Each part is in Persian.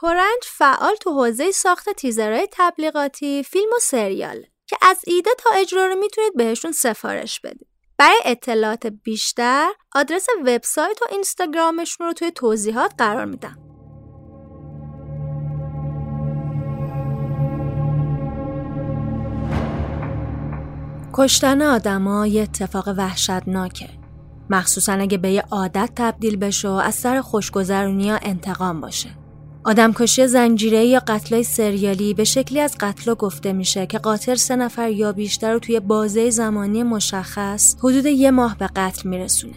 تورنج فعال تو حوزه ساخت تیزرهای تبلیغاتی، فیلم و سریال که از ایده تا اجرا رو می‌تونید بهشون سفارش بدید. برای اطلاعات بیشتر آدرس وبسایت و اینستاگرامشون رو توی توضیحات قرار میدم. کشتن آدما یه اتفاق وحشتناکه. مخصوصا اگه به یه عادت تبدیل بشه و از سر خوشگذرونی انتقام باشه. آدمکشی زنجیره یا قتلای سریالی به شکلی از قتلا گفته میشه که قاتل سه نفر یا بیشتر رو توی بازه زمانی مشخص حدود یه ماه به قتل میرسونه.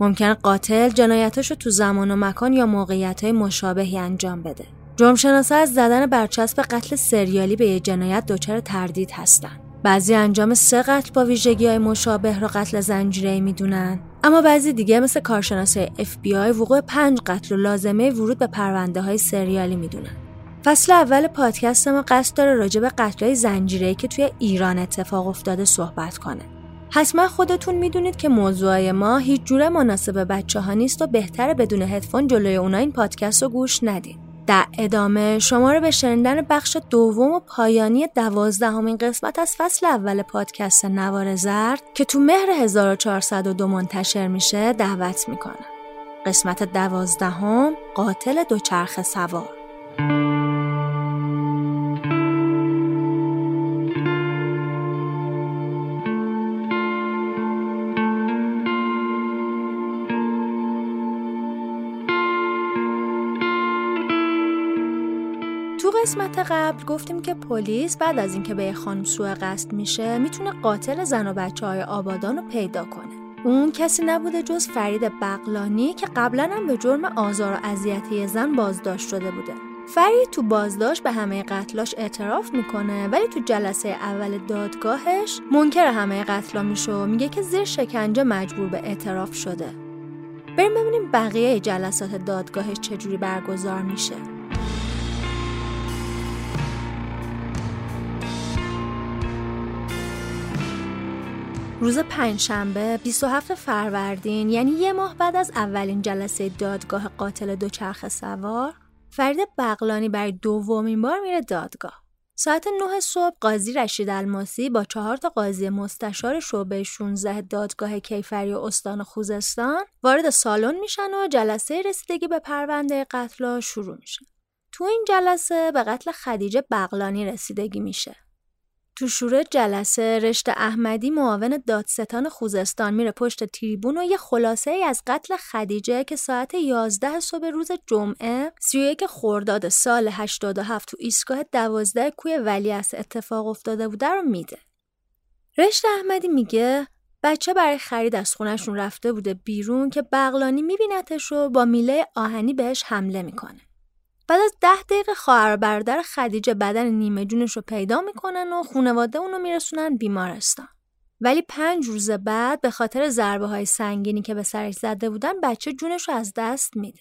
ممکن قاتل جنایتاشو تو زمان و مکان یا موقعیت های مشابهی انجام بده. جرمشناسا از زدن برچسب قتل سریالی به یه جنایت دچار تردید هستن. بعضی انجام سه قتل با ویژگی های مشابه رو قتل زنجیره می‌دونن اما بعضی دیگه مثل کارشناسای FBI وقوع پنج قتل و لازمه ورود به پرونده های سریالی می‌دونن. فصل اول پادکست ما قصد داره راجع به قتل های زنجیره که توی ایران اتفاق افتاده صحبت کنه. حتما خودتون می‌دونید که موضوع ما هیچ جوره مناسب بچه ها نیست و بهتره بدون هدفون جلوی اونا این پادکست رو گوش ندید در ادامه شما رو به شنیدن بخش دوم و پایانی دوازدهمین قسمت از فصل اول پادکست نوار زرد که تو مهر 1402 منتشر میشه دعوت می‌کنم. قسمت دوازدهم قاتل دوچرخه سوار قسمت قبل گفتیم که پلیس بعد از اینکه به خانم سوء قصد میشه می‌تونه قاتل زن و بچه های آبادان رو پیدا کنه. اون کسی نبوده جز فرید بغلانی که قبلا هم به جرم آزار و اذیتی زن بازداشت شده بوده. فرید تو بازداشت به همه قتلاش اعتراف می‌کنه ولی تو جلسه اول دادگاهش منکر همه قتلا میشه و میگه که زیر شکنجه مجبور به اعتراف شده. بریم ببینیم بقیه جلسات دادگاهش چجوری برگزار میشه. روز پنجشنبه 27 فروردین یعنی یه ماه بعد از اولین جلسه دادگاه قاتل دوچرخه سوار فرید بغلانی برای دومین بار میره دادگاه ساعت 9 صبح قاضی رشید الماسی با چهار تا قاضی مستشار شعبه 16 دادگاه کیفری و استان خوزستان وارد سالن میشن و جلسه رسیدگی به پرونده قتل شروع میشه. تو این جلسه به قتل خدیجه بغلانی رسیدگی میشه. تو شروع جلسه رشت احمدی معاون دادستان خوزستان میره پشت تریبون و یه خلاصه ای از قتل خدیجه که ساعت 11 صبح روز جمعه 31 خرداد سال 87 تو ایستگاه 12 کوی ولی اتفاق افتاده بوده رو میده. رشت احمدی میگه بچه برای خرید از خونشون رفته بوده بیرون که بغلانی میبینتش و با میله آهنی بهش حمله می‌کنه. بعد از ده دقیقه خواهر برادر خدیجه بدن نیمه جونش رو پیدا می‌کنن و خونواده اونو میرسونن بیمارستان. ولی پنج روز بعد به خاطر ضربه های سنگینی که به سرش زده بودن بچه جونش رو از دست میده.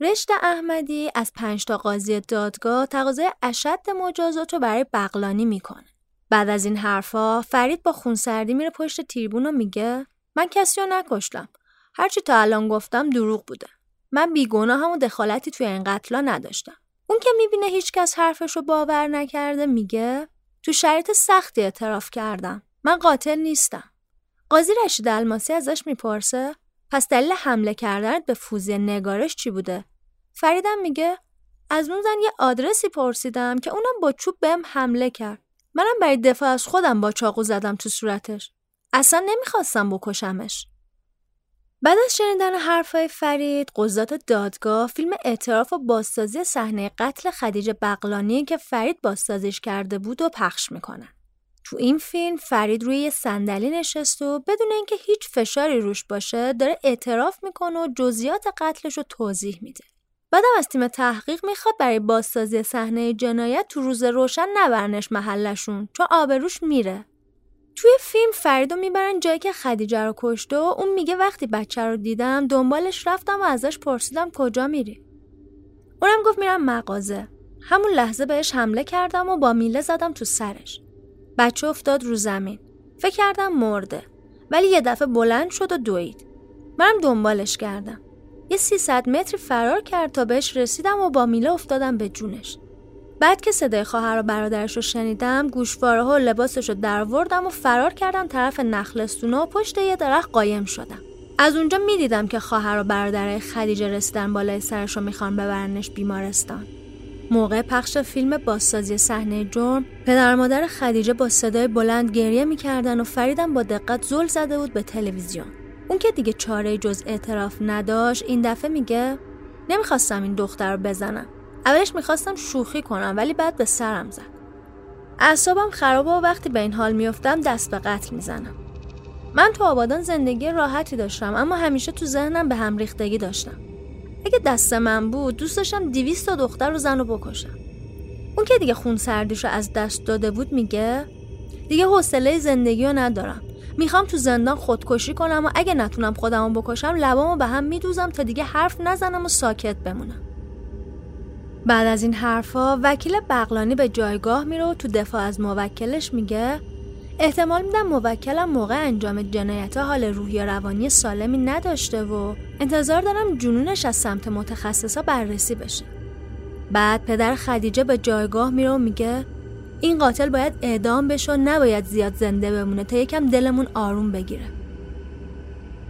رشد احمدی از پنج تا قاضی دادگاه تقاضای اشد مجازات رو برای بغلانی می‌کنه. بعد از این حرفا فرید با خونسردی میره پشت تیربون و میگه من کسی رو نکشتم. هرچی تا الان گفتم دروغ بوده. من بیگناه هم و دخالتی توی این قتلا نداشتم. اون که می‌بینه هیچکس حرفش رو باور نکرده میگه تو شرایط سختی اعتراف کردم. من قاتل نیستم. قاضی رشید الماسی ازش می‌پرسه پس دلیل حمله کردنت به فوزی نگارش چی بوده؟ فریدم میگه از اون زن یه آدرسی پرسیدم که اونم با چوب بهم حمله کرد. منم برای دفاع از خودم با چاقو زدم تو صورتش. اصلا نمی‌خواستم بکشمش. بعد از شنیدن حرفای فرید، قضات دادگاه فیلم اعتراف و بازسازی صحنه قتل خدیجه بغلانی که فرید بازسازیش کرده بود و پخش می‌کنن. تو این فیلم فرید روی یه صندلی نشسته و بدون اینکه هیچ فشاری روش باشه داره اعتراف می‌کنه و جزئیات قتلش رو توضیح میده. بعدم از تیم تحقیق می‌خواد برای بازسازی صحنه جنایت تو روز روشن نبرنش محلشون چون آبروش میره. توی فیلم فریدو می‌برن جایی که خدیجه رو کشته و اون میگه وقتی بچه رو دیدم دنبالش رفتم و ازش پرسیدم کجا میری. اونم گفت میرم مغازه. همون لحظه بهش حمله کردم و با میله زدم تو سرش. بچه افتاد رو زمین. فکر کردم مرده. ولی یه دفعه بلند شد و دوید. منم دنبالش کردم. یه 300 متر فرار کرد تا بهش رسیدم و با میله افتادم به جونش. بعد که صدای خواهر و برادرش رو شنیدم گوشواره ها و لباسش رو دروردم و فرار کردم طرف نخلستونه و پشت یه درخت قایم شدم. از اونجا می‌دیدم که خواهر و برادرای خدیجه رسیدن بالای سرش رو می‌خوان ببرنش بیمارستان. موقع پخش فیلم بازسازی صحنه جرم پدر مادر خدیجه با صدای بلند گریه می‌کردن و فریدم با دقت زل زده بود به تلویزیون. اون که دیگه چاره جز اعتراف نداشت این دفعه میگه نمی‌خواستم این دختر رو بزنم. اولش می‌خواستم شوخی کنم ولی بعد به سرم زد. اعصابم خرابه و وقتی به این حال میفتم دست به قتل می‌زنم. من تو آبادان زندگی راحتی داشتم اما همیشه تو ذهنم به هم ریختگی داشتم. اگه دست من بود دوست داشتم دیویست تا دختر رو زن رو بکشم. اون که دیگه خون سردیش رو از دست داده بود میگه دیگه حوصله زندگی رو ندارم. می‌خوام تو زندان خودکشی کنم و اگه نتونم خودمو بکشم لبامو به هم میدوزم تا دیگه حرف نزنم و ساکت بمونم. بعد از این حرفا وکیل بغلانی به جایگاه میره و تو دفاع از موکلش میگه احتمال میدم موکلم موقع انجام جنایت حال روحی روانی سالمی نداشته و انتظار دارم جنونش از سمت متخصصا بررسی بشه. بعد پدر خدیجه به جایگاه میره و میگه این قاتل باید اعدام بشه و نباید زیاد زنده بمونه تا یکم دلمون آروم بگیره.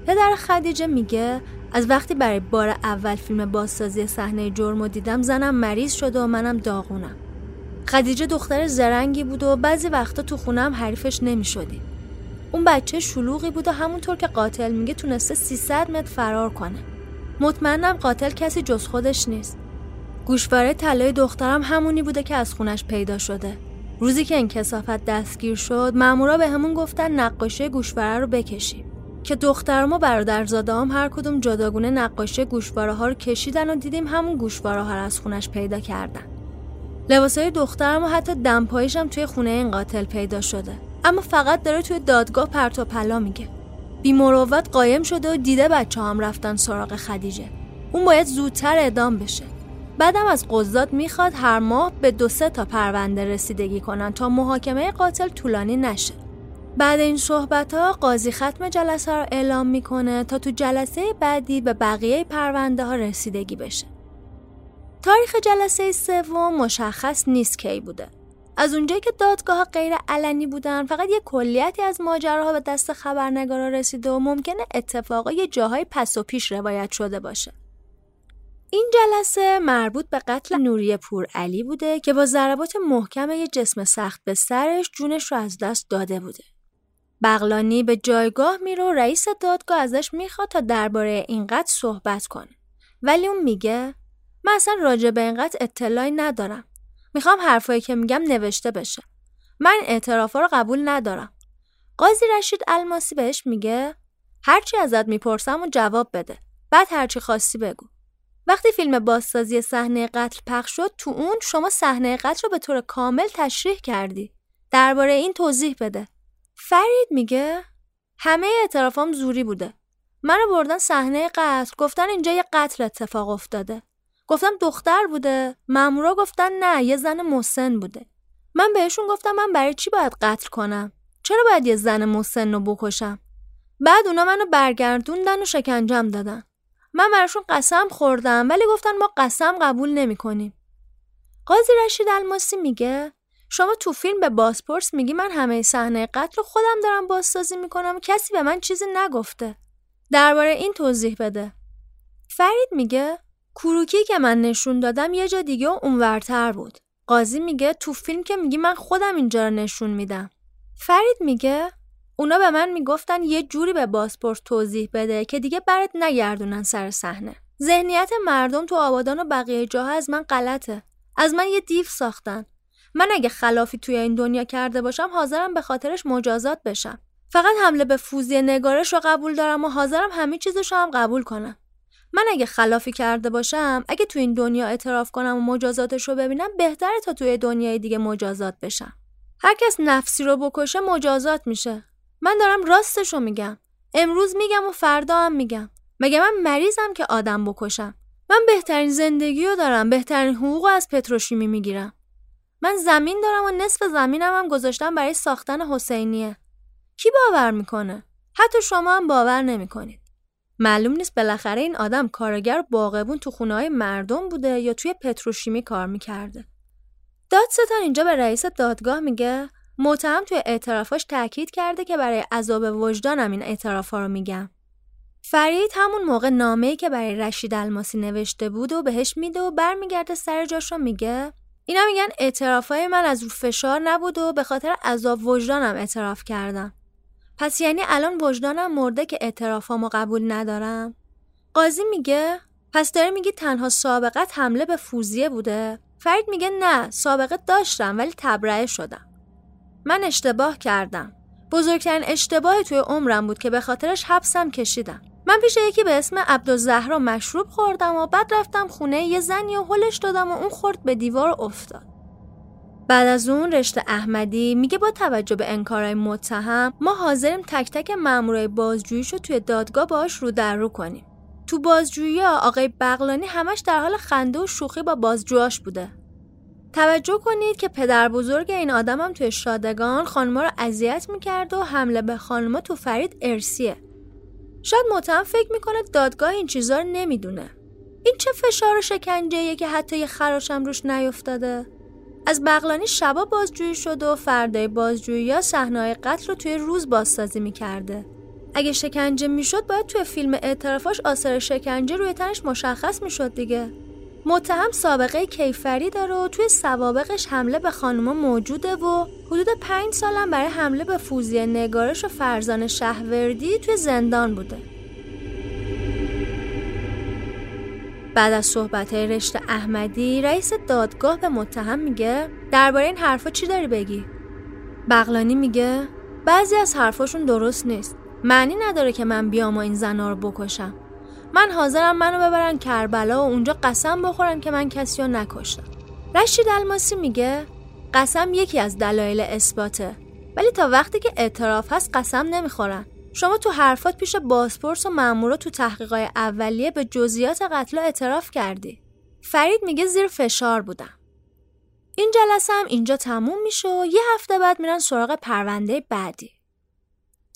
پدر خدیجه میگه از وقتی برای بار اول فیلم بازسازی صحنه جرم و دیدم زنم مریض شده و منم داغونم خدیجه دختر زرنگی بود و بعضی وقتا تو خونم حریفش نمی شدیم. اون بچه شلوغی بود و همونطور که قاتل میگه تونسته 300 متر فرار کنه. مطمئنم قاتل کسی جز خودش نیست. گوشواره طلای دخترم همونی بوده که از خونش پیدا شده. روزی که این کسافت دستگیر شد، مامورا به همون گفتن نقاشی گوشواره رو بکشیم. که دخترم و برادرزاده هم هر کدوم جداگونه نقاشی گوشواره ها رو کشیدن و دیدیم همون گوشواره ها از خونش پیدا کردن. لباسای دخترم و حتی دمپایش هم توی خونه این قاتل پیدا شده. اما فقط داره توی دادگاه پرت و پلا میگه. بی مروت قایم شده و دیده بچه هم رفتن سراغ خدیجه. اون باید زودتر اعدام بشه. بعدم از قضات می‌خواد هر ماه به دو سه تا پرونده رسیدگی کنن تا محاکمه قاتل طولانی نشه. بعد این صحبت ها قاضی ختم جلسه رو اعلام می‌کنه تا تو جلسه بعدی به بقیه پرونده ها رسیدگی بشه. تاریخ جلسه سوم مشخص نیست کی بوده. از اونجایی که دادگاه غیر علنی بودن فقط یه کلیتی از ماجراها به دست خبرنگارا رسیده و ممکنه اتفاقا یه جاهای پس و پیش روایت شده باشه. این جلسه مربوط به قتل نوری پور علی بوده که با ضربات محکم یه جسم سخت به سرش جونش رو از دست داده بوده. بغلانی به جایگاه میره و رئیس دادگاه ازش می‌خواد تا درباره این قتل صحبت کنه. ولی اون میگه من اصلا راجع به این قتل اطلاعی ندارم. می‌خوام حرفایی که میگم نوشته بشه. من اعترافا رو قبول ندارم. قاضی رشید الماسی بهش میگه هرچی ازت می‌پرسم و جواب بده. بعد هرچی خواستی بگو. وقتی فیلم بازسازی صحنه قتل پخش شد تو اون شما صحنه قتل رو به طور کامل تشریح کردی. درباره این توضیح بده. فرید میگه؟ همه اعترافام زوری بوده. منو بردن صحنه قتل. گفتن اینجا یه قتل اتفاق افتاده. گفتم دختر بوده. مامورا گفتن نه یه زن مسن بوده. من بهشون گفتم من برای چی باید قتل کنم؟ چرا باید یه زن مسن رو بکشم؟ بعد اونا منو برگردوندن و شکنجم دادن. من براشون قسم خوردم ولی گفتن ما قسم قبول نمی کنیم. قاضی رشید الماسی میگه شما تو فیلم به بازپرس میگی من همه صحنه قتل خودم دارم بازسازی می‌کنم و کسی به من چیزی نگفته. درباره این توضیح بده. فرید میگه کروکی که من نشون دادم یه جا دیگه و اونورتر بود. قاضی میگه تو فیلم که میگی من خودم اینجا رو نشون میدم. فرید میگه اونا به من می‌گفتن یه جوری به بازپرس توضیح بده که دیگه برات نگردونن سر صحنه. ذهنیت مردم تو آبادان و بقیه جاها از من غلطه. از من یه دیو ساختن. من اگه خلافی توی این دنیا کرده باشم حاضرم به خاطرش مجازات بشم. فقط حمله به فوزی نگارش رو قبول دارم و حاضرم همه چیزش هم قبول کنم. من اگه خلافی کرده باشم اگه تو این دنیا اعتراف کنم و مجازاتش رو ببینم بهتره تا توی دنیای دیگه مجازات بشم. هر کس نفسی رو بکشه مجازات میشه. من دارم راستشو میگم امروز میگم و فردا هم میگم مگه من مریضم که آدم بکشم من بهترین زندگی رو دارم بهترین حقوق از پتروشیمی می‌گیرم من زمین دارم و نصف زمینم هم گذاشتم برای ساختن حسینیه. کی باور می‌کنه؟ حتی شما هم باور نمی‌کنید. معلوم نیست بالاخره این آدم کارگر باغبون تو خونه های مردم بوده یا توی پتروشیمی کار می‌کرده. دادستان اینجا به رئیس دادگاه میگه متهم توی اعترافاش تاکید کرده که برای عذاب وجدانم این اعترافا رو میگم. فرید همون موقع نامه‌ای که برای رشید الماسی نوشته بود و بهش میده و برمیگرده سر جاش رو میگه اینا میگن اعترافای من از رو فشار نبود و به خاطر عذاب وجدانم اعتراف کردم. پس یعنی الان وجدانم مرده که اعترافامو قبول ندارم؟ قاضی میگه پس داره میگی تنها سابقت حمله به فوزیه بوده؟ فرید میگه نه سابقه داشتم ولی تبرئه شدم. من اشتباه کردم. بزرگترین اشتباهی توی عمرم بود که به خاطرش حبسم کشیدم. من پیش یکی به اسم عبدالزهرا مشروب خوردم و بعد رفتم خونه یه زنی و هلش دادم و اون خورد به دیوار افتاد. بعد از اون رشته احمدی میگه با توجه به انکارای متهم ما حاضریم تک تک مامورای بازجوییش رو توی دادگاه باش رو در رو کنیم. تو بازجویی آقای بغلانی همش در حال خنده و شوخی با بازجوهاش بوده. توجه کنید که پدر بزرگ این آدمم توی شادگان خانما رو اذیت می‌کرد و حمله به خانما تو فرید ارسیه. شاید متهم فکر می‌کنه دادگاه این چیزا رو نمی‌دونه. این چه فشار و شکنجه که حتی یه خراشم روش نیفتاده؟ از بغلانی شبا بازجویی شده و فردای بازجویی یا صحنه‌های قتل رو توی روز بازسازی می‌کرده. اگه شکنجه می‌شد باید توی فیلم اعترافاش آثار شکنجه روی تنش مشخص می‌شد دیگه. متهم سابقه کیفری داره و توی سوابقش حمله به خانوما موجوده و حدود پنج سالم برای حمله به فوزی نگارش و فرزان شهوردی توی زندان بوده. بعد از صحبت رشته احمدی رئیس دادگاه به متهم میگه درباره این حرفا چی داری بگی؟ بغلانی میگه بعضی از حرفاشون درست نیست. معنی نداره که من بیام و این زنا رو بکشم. من حاضرم منو ببرن کربلا و اونجا قسم بخورم که من کسی رو نکشتم. رشید الماسی میگه قسم یکی از دلایل اثباته. ولی تا وقتی که اعتراف هست قسم نمی‌خورن. شما تو حرفات پیش بازپرس و مامورا تو تحقیقات اولیه به جزئیات قتل اعتراف کردی. فرید میگه زیر فشار بودم. این جلسه هم اینجا تموم میشه و یه هفته بعد میرن سراغ پرونده بعدی.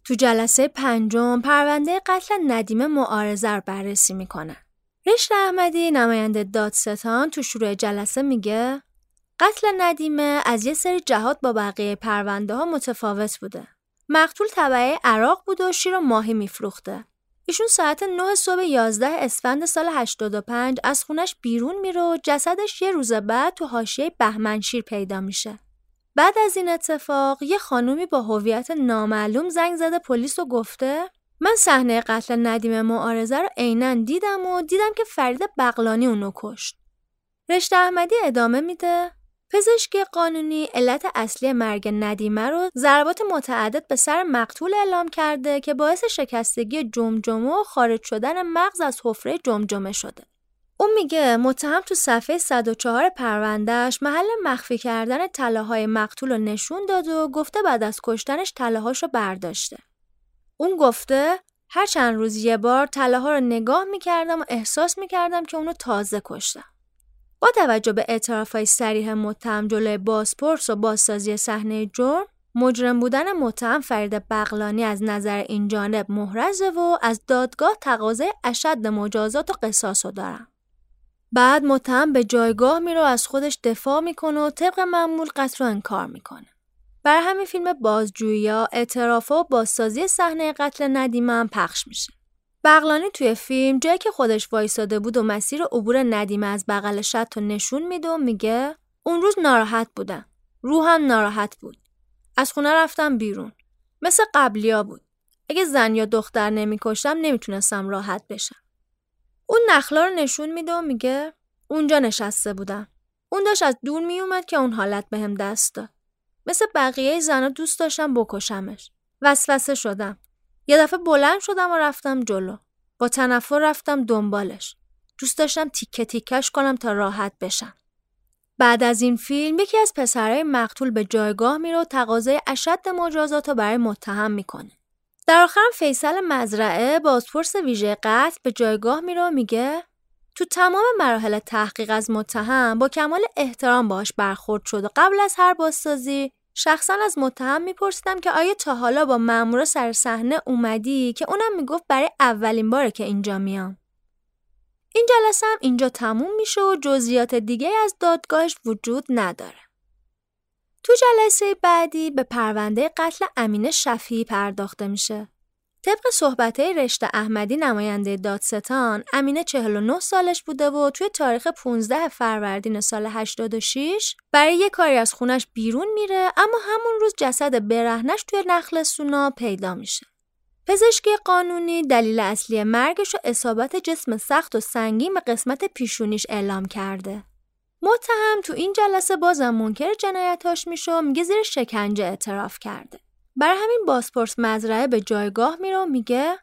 تو جلسه پنجم پرونده قتل ندیم معارضه رو بررسی می‌کنه. رشت احمدی نماینده دادستان تو شروع جلسه میگه قتل ندیمه از یه سری جهات با بقیه پرونده ها متفاوت بوده. مقتول طبعه عراق بود و شیر و ماهی میفروخته. ایشون ساعت 9 صبح 11 اسفند سال 85 از خونش بیرون میره و جسدش یه روز بعد تو حاشیه بهمنشیر پیدا میشه. بعد از این اتفاق یه خانومی با هویت نامعلوم زنگ زده پلیس و گفته من صحنه قتل ندیم معارضه رو عینا دیدم و دیدم که فرید بغلانی اونو کشت. رشته احمدی ادامه میده پزشکی قانونی علت اصلی مرگ ندیمه رو ضربات متعدد به سر مقتول اعلام کرده که باعث شکستگی جمجمه و خارج شدن مغز از حفره جمجمه شده. اون میگه متهم تو صفحه 104 پروندهش محل مخفی کردن طلاهای مقتول رو نشون داد و گفته بعد از کشتنش طلاهاش رو برداشته. اون گفته هر چند روز یه بار طلاها رو نگاه می‌کردم و احساس می‌کردم که اونو تازه کشتم. با توجه به اعترافهای سریح متهم جلوی بازپرس و بازسازی صحنه جرم مجرم بودن متهم فرید بغلانی از نظر این جانب محرزه و از دادگاه تقاضای اشد مجازات و قصاص رو دارم. بعد متهم به جایگاه میره و از خودش دفاع می‌کنه و طبق معمول قتل رو انکار می‌کنه. برای همین فیلم بازجویی اعتراف و بازسازی صحنه قتل ندیمه هم پخش میشه. بغلانی توی فیلم جایی که خودش وایساده بود و مسیر عبور ندیمه از بغل شط رو نشون میده و میگه اون روز ناراحت بودم. روحم ناراحت بود. از خونه رفتم بیرون. مثل قبلیا بود. اگه زن یا دختر نمیکشتم نمی‌تونستم راحت بشم. اون نخلا رو نشون میده و میگه اونجا نشسته بودم. اون داشت از دور میومد که اون حالت بهم به دست داد. مثل بقیه زنا دوست داشتم بکشمش. وسوسه شدم. یه دفعه بلند شدم و رفتم جلو. با تنفر رفتم دنبالش. دوست داشتم تیکه تیکش کنم تا راحت بشم. بعد از این فیلم یکی از پسرهای مقتول به جایگاه میره و تقاضای اشد مجازات رو برای متهم می‌کنه. در آخرم فیصل مزرعه بازپرس ویژه قتل به جایگاه میره و میگه تو تمام مراحل تحقیق از متهم با کمال احترام باش برخورد شد و قبل از هر بازسازی شخصا از متهم میپرسیدم که آیا تا حالا با مامورا سر صحنه اومدی؟ که اونم می‌گفت برای اولین باره که اینجا میام. این جلسه هم اینجا تموم میشه و جزئیات دیگه از دادگاهش وجود نداره. تو جلسه بعدی به پرونده قتل امین شفیعی پرداخته میشه طبق صحبته رشته احمدی نماینده دادستان امینه 49 سالش بوده و توی تاریخ 15 فروردین سال 86 برای یه کاری از خونش بیرون میره اما همون روز جسد برهنش توی نخل سونا پیدا میشه. پزشکی قانونی دلیل اصلی مرگش و اصابت جسم سخت و سنگین به قسمت پیشونیش اعلام کرده. متهم تو این جلسه بازم منکر جنایتاش میشه و میگه زیر شکنجه اعتراف کرده. برای همین بازپرس مزرعه به جایگاه میره و میگه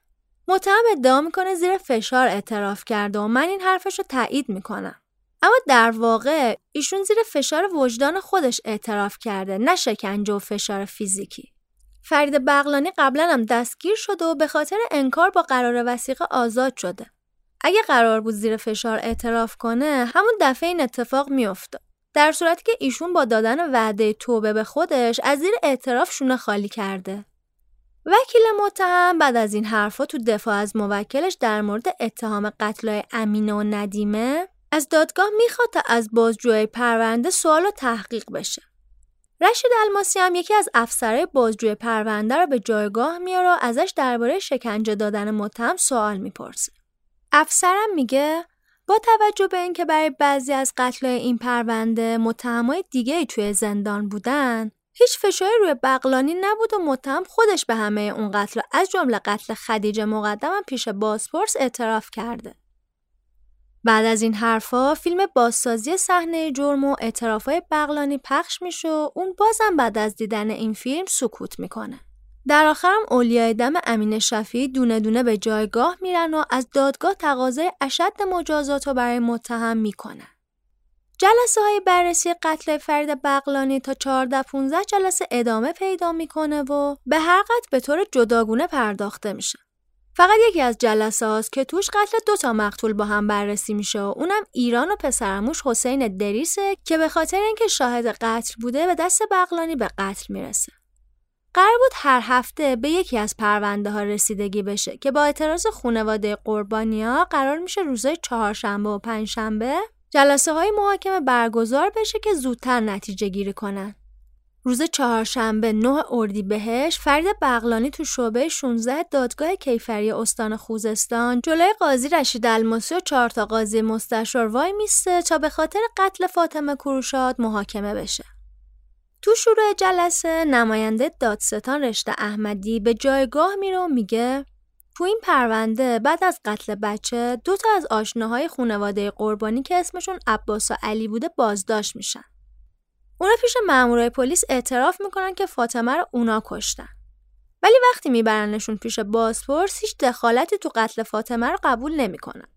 متهم ادعا می‌کنه زیر فشار اعتراف کرده و من این حرفش رو تایید می‌کنم. اما در واقع ایشون زیر فشار وجدان خودش اعتراف کرده نه شکنجه و فشار فیزیکی. فرید بغلانی قبلا هم دستگیر شده و به خاطر انکار با قرار وسیقه آزاد شده. اگه قرار بود زیر فشار اعتراف کنه همون دفعه این اتفاق میافتاد در صورتی که ایشون با دادن وعده توبه به خودش از زیر اعتراف شونه خالی کرده. وکیل متهم بعد از این حرفا تو دفاع از موکلش در مورد اتهام قتل امینه و ندیمه از دادگاه می‌خواد تا از بازجوی پرونده سوال و تحقیق بشه. رشید الماسی هم یکی از افسرهای بازجوی پرونده رو به جایگاه میاره و ازش درباره شکنجه دادن متهم سوال می‌پرسه. افسرم میگه با توجه به اینکه برای بعضی از قتل این پرونده متهمای دیگه توی زندان بودن هیچ فشاری روی بغلانی نبود و متهم خودش به همه اون قتل از جمله قتل خدیجه مقدمم پیش بازپرس اعتراف کرده. بعد از این حرفا فیلم بازسازی صحنه جرم و اعترافای بغلانی پخش میشه و اون بازم بعد از دیدن این فیلم سکوت می‌کنه. در آخرم اولیای دم امین شفی دونه دونه به جایگاه میرن و از دادگاه تقاضای اشد مجازات رو برای متهم می‌کنن. جلسه های بررسی قتل فرید بغلانی تا 14 15 جلسه ادامه پیدا می‌کنه و به هر قتل به طور جداگونه پرداخته میشه. فقط یکی از جلسه هاست که توش قتل دو تا مقتول با هم بررسی میشه و اونم ایران و پسرموش حسین دریسه که به خاطر اینکه شاهد قتل بوده به دست بغلانی به قتل می‌رسه. قرار بود هر هفته به یکی از پرونده ها رسیدگی بشه که با اعتراض خانواده قربانیا قرار میشه روزهای چهارشنبه و پنجشنبه جلسه های محاکمه برگزار بشه که زودتر نتیجه گیری کنن. روز چهارشنبه 9 اردیبهشت فرید بغلانی تو شعبه 16 دادگاه کیفری استان خوزستان جلوی قاضی رشید الماسی و چهار تا قاضی مستشار وای میسته تا به خاطر قتل فاطمه کروشاد محاکمه بشه. تو شروع جلسه نماینده دادستان رشته احمدی به جایگاه میره و میگه تو این پرونده بعد از قتل بچه دو تا از آشناهای خانواده قربانی که اسمشون عباس و علی بوده بازداشت میشن. اونا پیش مامورای پلیس اعتراف می‌کنن که فاطمه رو اونا کشتن. ولی وقتی میبرنشون پیش بازپرس هیچ دخالتی تو قتل فاطمه رو قبول نمی‌کنن.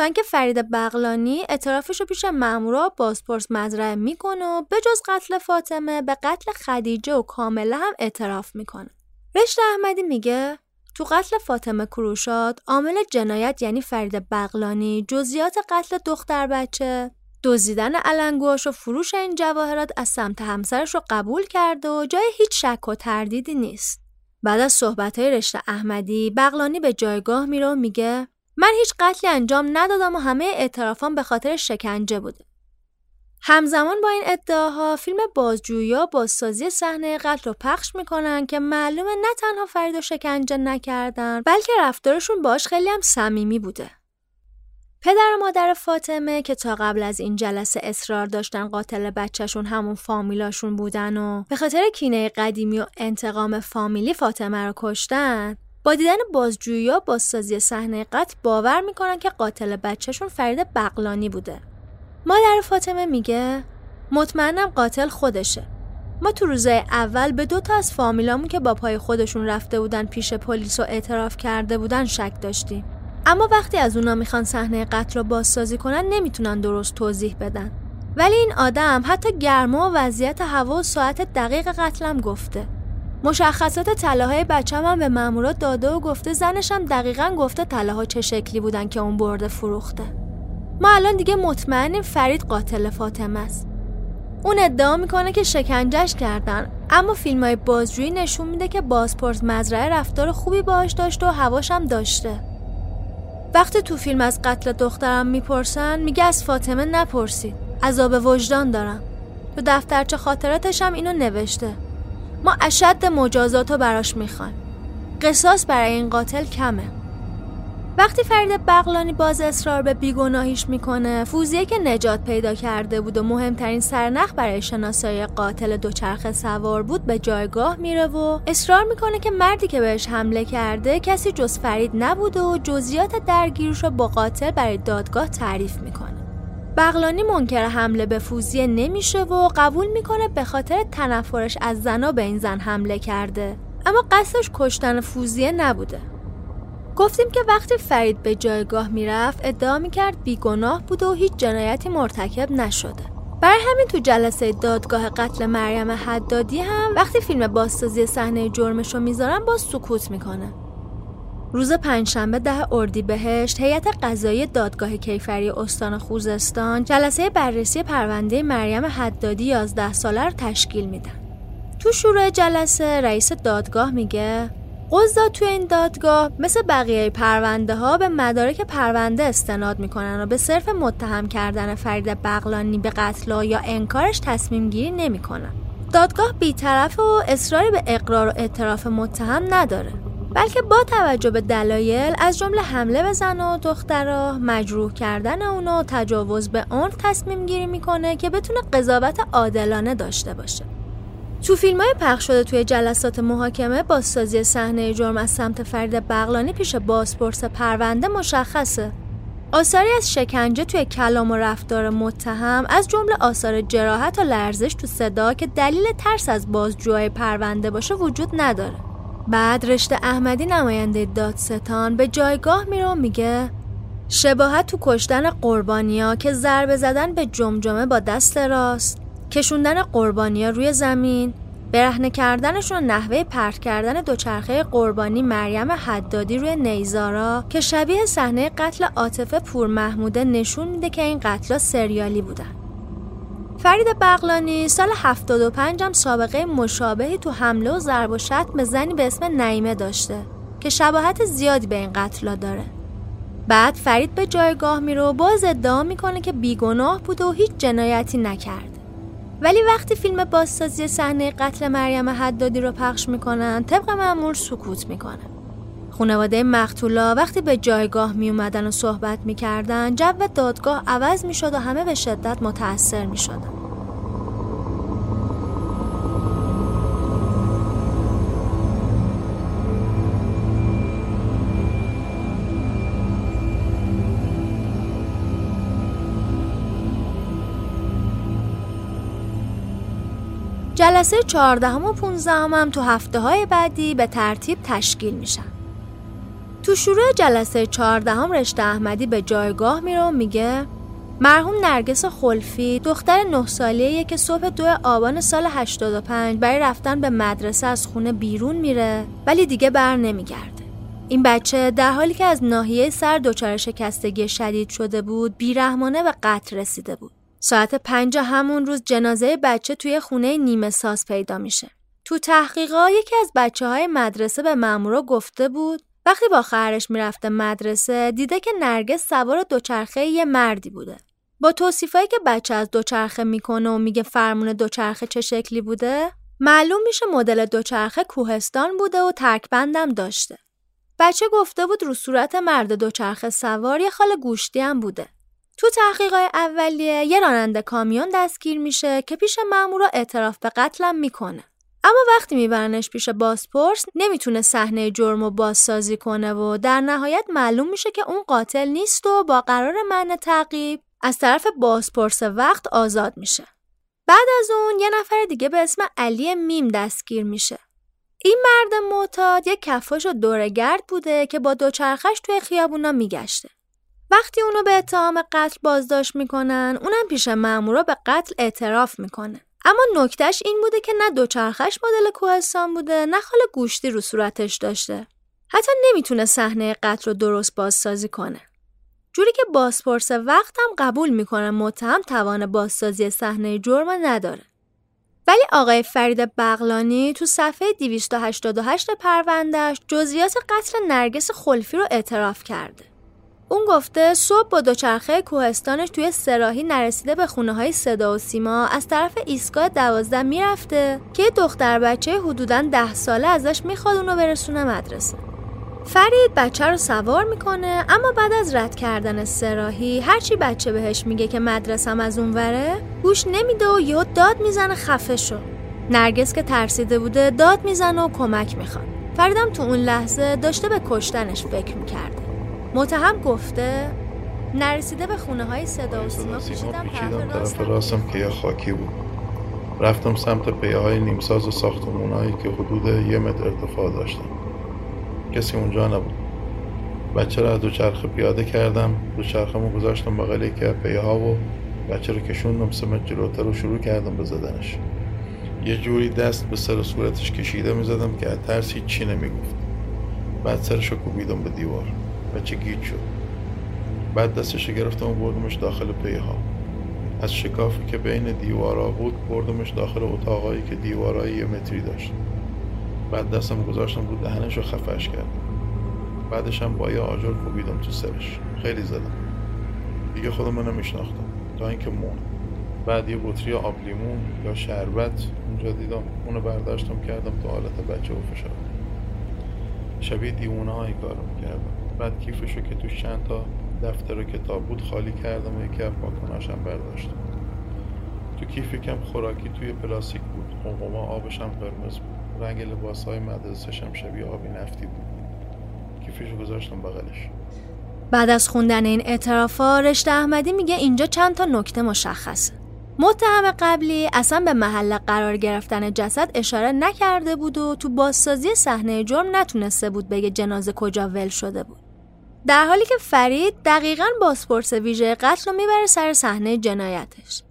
تا اینکه فرید بغلانی اعترافش رو پیش مامورا بازپرس مزرعه می‌کنه و به جز قتل فاطمه به قتل خدیجه و کامله هم اعتراف می‌کنه رشت احمدی میگه تو قتل فاطمه کروشات عامل جنایت یعنی فرید بغلانی جزئیات قتل دختر بچه دزدیدن علنگوهاش و فروش این جواهرات از سمت همسرش رو قبول کرده و جای هیچ شک و تردیدی نیست. بعد از صحبتهای رشته احمدی بغلانی به جایگاه میره و میگه من هیچ قتلی انجام ندادم و همه اعترافان به خاطر شکنجه بوده. همزمان با این ادعاها فیلم بازجویی بازسازی صحنه قتل رو پخش می‌کنن که معلومه نه تنها فرید و شکنجه نکردن بلکه رفتارشون باش خیلی هم صمیمی بوده. پدر و مادر فاطمه که تا قبل از این جلسه اصرار داشتن قاتل بچهشون همون فامیلاشون بودن و به خاطر کینه قدیمی و انتقام فامیلی فاطمه رو کشتن با دیدن بازجویی یا بازسازی صحنه قتل باور می‌کنن که قاتل بچهشون فرید بغلانی بوده. مادر فاطمه میگه مطمئنم قاتل خودشه. ما تو روزای اول به دو تا از فامیلامون که با پای خودشون رفته بودن پیش پلیس و اعتراف کرده بودن شک داشتیم. اما وقتی از اونا می‌خوان صحنه قتل رو بازسازی کنن نمی‌تونن درست توضیح بدن. ولی این آدم حتی گرما و وضعیت هوا و ساعت دقیق قتلم گفته. مشخصات طلاهای بچم هم به مامورات داده و گفته زنشم دقیقا گفته طلاها چه شکلی بودن که اون برده فروخته. ما الان دیگه مطمئنیم فرید قاتل فاطمه است. اون ادعا می‌کنه که شکنجش کردن اما فیلم های بازجویی نشون میده که بازپرس مزرعه رفتار خوبی باش داشته و هواشم داشته. وقتی تو فیلم از قتل دخترم می‌پرسن میگه از فاطمه نپرسید عذاب وجدان دارم. تو دفترچه خاطراتش هم اینو نوشته. ما اشد مجازات رو براش می‌خوایم. قصاص برای این قاتل کمه. وقتی فرید بغلانی باز اصرار به بیگناهیش می‌کنه فوزیه که نجات پیدا کرده بود و مهمترین سرنخ برای شناسایی قاتل دوچرخه سوار بود به جایگاه میره و اصرار می‌کنه که مردی که بهش حمله کرده کسی جز فرید نبوده و جزئیات درگیرش رو با قاتل برای دادگاه تعریف می‌کنه. بغلانی منکر حمله به فوزیه نمیشه و قبول می‌کنه به خاطر تنفرش از زنا به این زن حمله کرده. اما قصدش کشتن فوزیه نبوده. گفتیم که وقتی فرید به جایگاه می‌رفت ادعا می‌کرد بیگناه بوده و هیچ جنایتی مرتکب نشده. برای همین تو جلسه دادگاه قتل مریم حدادی هم وقتی فیلم بازسازی صحنه جرمش رو می‌ذارن باز سکوت می‌کنه. روز پنجشنبه ده اردیبهشت هیئت قضایی دادگاه کیفری استان خوزستان جلسه بررسی پرونده مریم حدادی 11 ساله رو تشکیل میدن تو شروع جلسه رئیس دادگاه میگه قضات توی این دادگاه مثل بقیه پرونده ها به مدارک پرونده استناد می‌کنن و به صرف متهم کردن فرید بغلانی به قتل یا انکارش تصمیم گیری نمی‌کنن. دادگاه بیطرف و اصراری به اقرار و اعتراف متهم نداره. بلکه با توجه به دلایل از جمله حمله به زن و دخترها مجروح کردن اونا و تجاوز به عنف تصمیم گیری می‌کنه که بتونه قضاوت عادلانه داشته باشه. تو فیلم های پخش شده توی جلسات محاکمه بازسازی صحنه جرم از سمت فرد بغلانی پیش بازپرس پرونده مشخصه آثاری از شکنجه توی کلام و رفتار متهم از جمله آثار جراحت و لرزش تو صدا که دلیل ترس از بازجوهای پرونده باشه وجود نداره بعد رشته احمدی نماینده دادستان به جایگاه میره و میگه شباهت تو کشتن قربانیا که ضربه زدن به جمجمه با دست راست کشوندن قربانیا روی زمین برهنه کردنشون نحوه پرت کردن دوچرخه قربانی مریم حدادی روی نیزارا که شبیه صحنه قتل عاطفه پور محموده نشون میده که این قتلا سریالی بودن. فرید بغلانی سال 75 هم سابقه مشابهی تو حمله و ضرب و شتم به زنی به اسم نعیمه داشته که شباهت زیادی به این قتلا داره. بعد فرید به جایگاه میره و باز ادعا می‌کنه که بیگناه بوده و هیچ جنایتی نکرده ولی وقتی فیلم بازسازی صحنه قتل مریم حدادی رو پخش می‌کنن طبق معمول سکوت می‌کنن خانواده مقتولا وقتی به جایگاه می اومدن و صحبت می‌کردن جو دادگاه عوض می‌شد و همه به شدت متاثر می‌شدن جلسه 14 و 15 هم, هم تو هفته های بعدی به ترتیب تشکیل میشن. تو شروع جلسه چهاردهم رشته احمدی به جایگاه میره و میگه مرحوم نرگس خلفی دختر نه سالیه که صبح دو آبان سال 85 برای رفتن به مدرسه از خونه بیرون میره ولی دیگه بر نمیگرده. این بچه در حالی که از ناحیه سر دچار شکستگی شدید شده بود بیرحمانه به قتل رسیده بود. ساعت پنج همون روز جنازه بچه توی خونه نیمه ساز پیدا میشه. تو تحقیقا یکی از بچه های مدرسه به مامورا گفته بود وقتی با خواهرش می‌رفته مدرسه دیده که نرگس سوار دوچرخه یه مردی بوده. با توصیفایی که بچه از دوچرخه می‌کنه و میگه فرمون دوچرخه چه شکلی بوده معلوم میشه مدل دوچرخه کوهستان بوده و ترکبندم داشته. بچه گفته بود رو صورت مرد دوچرخه سوار یه خال گوشتی هم بوده. تو تحقیقات اولیه یه راننده کامیون دستگیر میشه که پیش مامورا اعتراف به قتلم می‌کنه. اما وقتی میبرنش پیش بازپرس نمی‌تونه صحنه جرم و بازسازی کنه و در نهایت معلوم میشه که اون قاتل نیست و با قرار من تعقیب از طرف بازپرس وقت آزاد میشه. بعد از اون یه نفر دیگه به اسم علی میم دستگیر میشه. این مرد معتاد یه کفاش و دورگرد بوده که با دوچرخش توی خیابونا میگشته. وقتی اونو به اتهام قتل بازداشت می‌کنن اونم پیش مامورا به قتل اعتراف می‌کنه. اما نکتهش این بوده که نه دوچرخش مدل کوهستان بوده نه خال گوشتی رو صورتش داشته. حتی نمی‌تونه صحنه قتل رو درست بازسازی کنه. جوری که بازپرس وقت هم قبول می‌کنه متهم توان بازسازی صحنه جرم نداره. ولی آقای فرید بغلانی تو صفحه 288 پروندهش جزئیات قتل نرگس خلفی رو اعتراف کرده. اون گفته صبح با دوچرخه کوهستانش توی سراحی نرسیده به خونه های صدا و سیما. از طرف ایستگاه دوازده می‌رفته که یه دختر بچه حدوداً ده ساله ازش می‌خواد اونو برسونه مدرسه. فرید بچه رو سوار می‌کنه اما بعد از رد کردن سراحی هرچی بچه بهش میگه که مدرسم از اون وره گوش نمیده و یهو داد می‌زنه خفه شو نرگس که ترسیده بوده داد می‌زنه و کمک می‌خواد. فریدم تو اون لحظه داشته به کشتنش فکر می‌کرده. متهم گفته نرسیده به خونه های صدا و سیما پیچیدم طرف راستم که یه خاکی بود. رفتم سمت پیه های نیمساز و ساختمون که حدود یه متر ارتفاع داشتن. کسی اونجا نبود. بچه رو از دوچرخه پیاده کردم. دوچرخه مو گذاشتم بغل یکی از پیه ها و بچه رو کشوندم سمت جلوتر رو شروع کردم به زدنش. یه جوری دست به سر صورتش کشیده می‌زدم که از ترس هیچی نمی‌گفت. بعد سرش رو کوبیدم به دیوار. بچه گیت شد. بعد دستش گرفتم و بردمش داخل پیه ها از شکافی که بین دیوارا بود بردمش داخل اتاقایی که دیوارایی یه متری داشت. بعد دستم گذاشتم رو دهنش رو خفش کردم. بعدش هم با یه آجر کوبیدم تو سرش. خیلی زدم. دیگه خودم منو میشناختم. تا اینکه مون بعد یه بطری آب لیمون یا شربت اونجا دیدم. اونو برداشتم کردم تو حالت بچه و فشار. شبیه دیوونه هایی کارو می‌کردم. بعد کیفشو که توش چند تا دفتر و کتاب بود خالی کردم و یکی از پاکناشم برداشتم. تو کیف کم خوراکی توی پلاستیک بود. قمقمه آبشم قرمز بود. رنگ لباس های مدرسه هم شبیه آبی نفتی بود. کیفش گذاشتم بغلش. بعد از خوندن این اعترافا رشته احمدی میگه اینجا چند تا نکته مشخصه متهم قبلی اصلا به محل قرار گرفتن جسد اشاره نکرده بود و تو بازسازی صحنه جرم نتونسته بود بگه جنازه کجا ول شده بود. در حالی که فرید دقیقا بازپرس ویژه قتل رو می‌بره سر صحنه جنایتش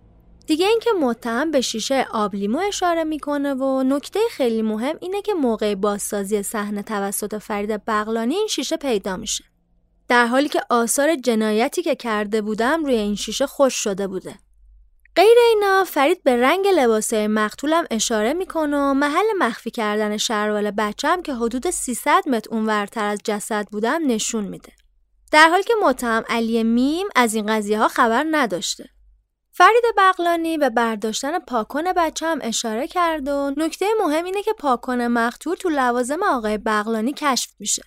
دیگه اینکه متهم به شیشه آبلیمو اشاره می‌کنه و نکته خیلی مهم اینه که موقع بازسازی صحنه توسط فرید بغلانی این شیشه پیدا میشه. در حالی که آثار جنایتی که کرده بودم روی این شیشه خوش شده بوده. غیر اینا فرید به رنگ لباسه مقتولم اشاره می‌کنه و محل مخفی کردن شروال بچم که حدود 300 متر اونورتر از جسد بودم نشون میده. در حالی که متهم علی میم از این قضیه ها خبر نداشته. فرید بغلانی به برداشتن پاکن بچه هم اشاره کرد و نکته مهم اینه که پاکن مقتول تو لوازم آقای بغلانی کشف میشه.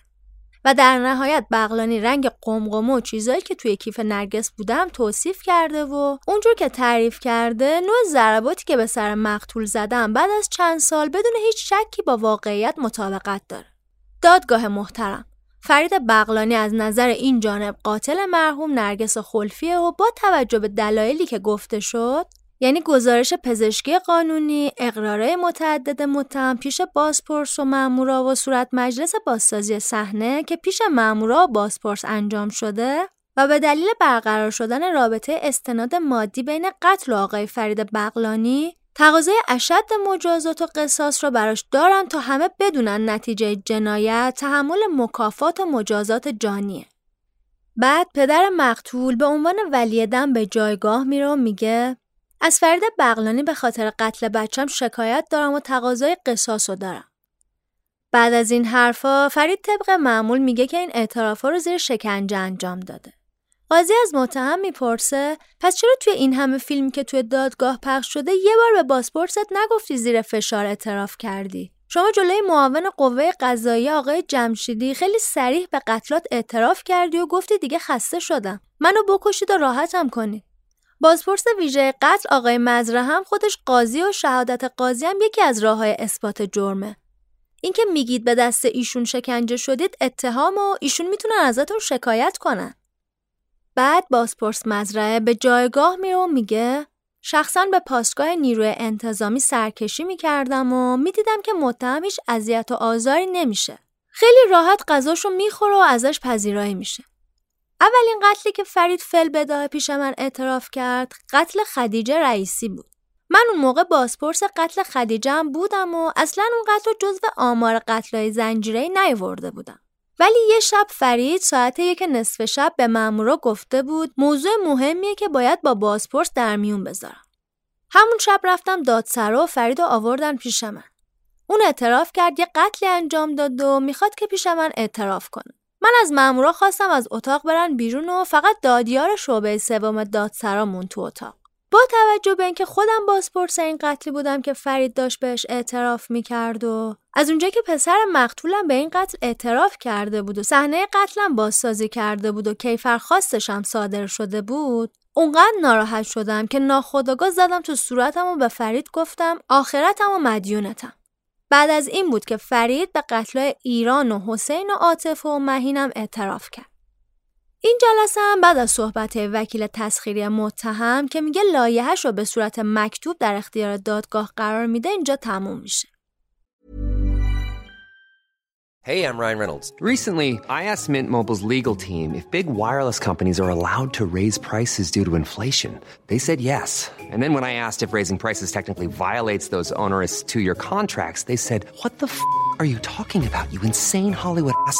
و در نهایت بغلانی رنگ قمقمه و چیزایی که توی کیف نرگس بودم توصیف کرده و اونجور که تعریف کرده نوع ضرباتی که به سر مقتول زدم بعد از چند سال بدون هیچ شکی با واقعیت مطابقت داره. دادگاه محترم. فرید بغلانی از نظر این جانب قاتل مرحوم نرگس خلفیه و با توجه به دلایلی که گفته شد یعنی گزارش پزشکی قانونی، اقرارای متعدد متهم پیش بازپرس و مامورا و صورت مجلس بازسازی صحنه که پیش مامورا و بازپرس انجام شده و به دلیل برقرار شدن رابطه استناد مادی بین قتل آقای فرید بغلانی تقاضای اشد مجازات و قصاص را براش دارن تا همه بدونن نتیجه جنایت تحمل مکافات و مجازات جانیه. بعد پدر مقتول به عنوان ولی دم به جایگاه میره و میگه از فرید بغلانی به خاطر قتل بچم شکایت دارم و تقاضای قصاص رو دارم. بعد از این حرفا فرید طبق معمول میگه که این اعترافا رو زیر شکنجه انجام داده. قاضی از متهم می‌پرسه پس چرا توی این همه فیلم که توی دادگاه پخش شده یه بار به بازپرست نگفتی زیر فشار اعتراف کردی؟ شما جلوی معاون قوه قضایی آقای جمشیدی خیلی سریح به قتلات اعتراف کردی و گفتی دیگه خسته شدم. منو بکشید و راحتم کنید بازپرس ویژه قتل آقای مزره هم خودش قاضی و شهادت قاضی هم یکی از راه های اثبات جرمه. اینکه میگید به دست ایشون شکنجه شدید اتهام و ایشون می‌تونن ازتون شکایت کنن. بعد بازپرس مزرعه به جایگاه میره و میگه شخصا به پاسگاه نیروی انتظامی سرکشی می‌کردم و می‌دیدم که متهم هیچ اذیت و آزاری نمیشه. خیلی راحت غذاشو می‌خوره و ازش پذیرایی میشه. اولین قتلی که فرید فل بداه پیش من اعتراف کرد قتل خدیجه رئیسی بود. من اون موقع بازپرس قتل خدیجه هم بودم و اصلا اون قتل رو جزو آمار قتلای زنجیره نیورده بودم. ولی یه شب فرید ساعت یک نصف شب به مامورا گفته بود موضوع مهمیه که باید با بازپرس در میون بذارم. همون شب رفتم دادسرا و فرید رو آوردن پیش من. اون اعتراف کرد یه قتلی انجام داد و می‌خواد که پیش من اعتراف کنه. من از مامورا خواستم از اتاق برن بیرون و فقط دادیار شعبه سوم دادسرا مون تو اتاق. با توجه به اینکه خودم بازپرس این قتلی بودم که فرید داشت بهش اعتراف می‌کرد و از اونجایی که پسر مقتولم به این قتل اعتراف کرده بود و صحنه قتلم بازسازی کرده بود و کیفر خواستش هم صادر شده بود اونقدر ناراحت شدم که ناخداگاه زدم تو صورتم و به فرید گفتم آخرتم و مدیونتم. بعد از این بود که فرید به قتل ایران و حسین و عاطف و مهینم اعتراف کرد. این جلسه هم بعد از صحبت وکیل تسخیری متهم که میگه لایحه‌ش رو به صورت مکتوب در اختیار دادگاه قرار میده اینجا تموم میشه. Hey, I'm Ryan Reynolds. Recently, I asked Mint Mobile's legal team if big wireless companies are allowed to raise prices due to inflation. They said yes. And then when I asked if raising prices technically violates those onerous two-year contracts, they said, "What the f*** are you talking about? You insane Hollywood ass."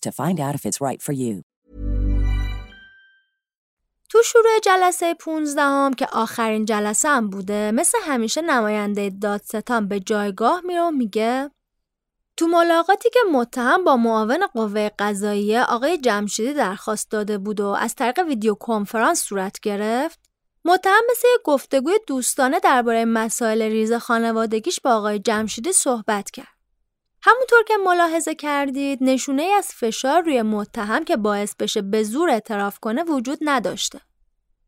to find out if it's right for you. تو شروع جلسه 15 هم که آخرین جلسه هم بوده مثل همیشه نماینده دادستان به جایگاه میره و میگه تو ملاقاتی که متهم با معاون قوه قضاییه آقای جمشیدی درخواست داده بود و از طریق ویدیو کنفرانس صورت گرفت متهم مثل یک گفتگوی دوستانه درباره مسائل ریز خانوادگیش با آقای جمشیدی صحبت کرد همونطور که ملاحظه کردید نشونه از فشار روی متهم که باعث بشه به زور اعتراف کنه وجود نداشته.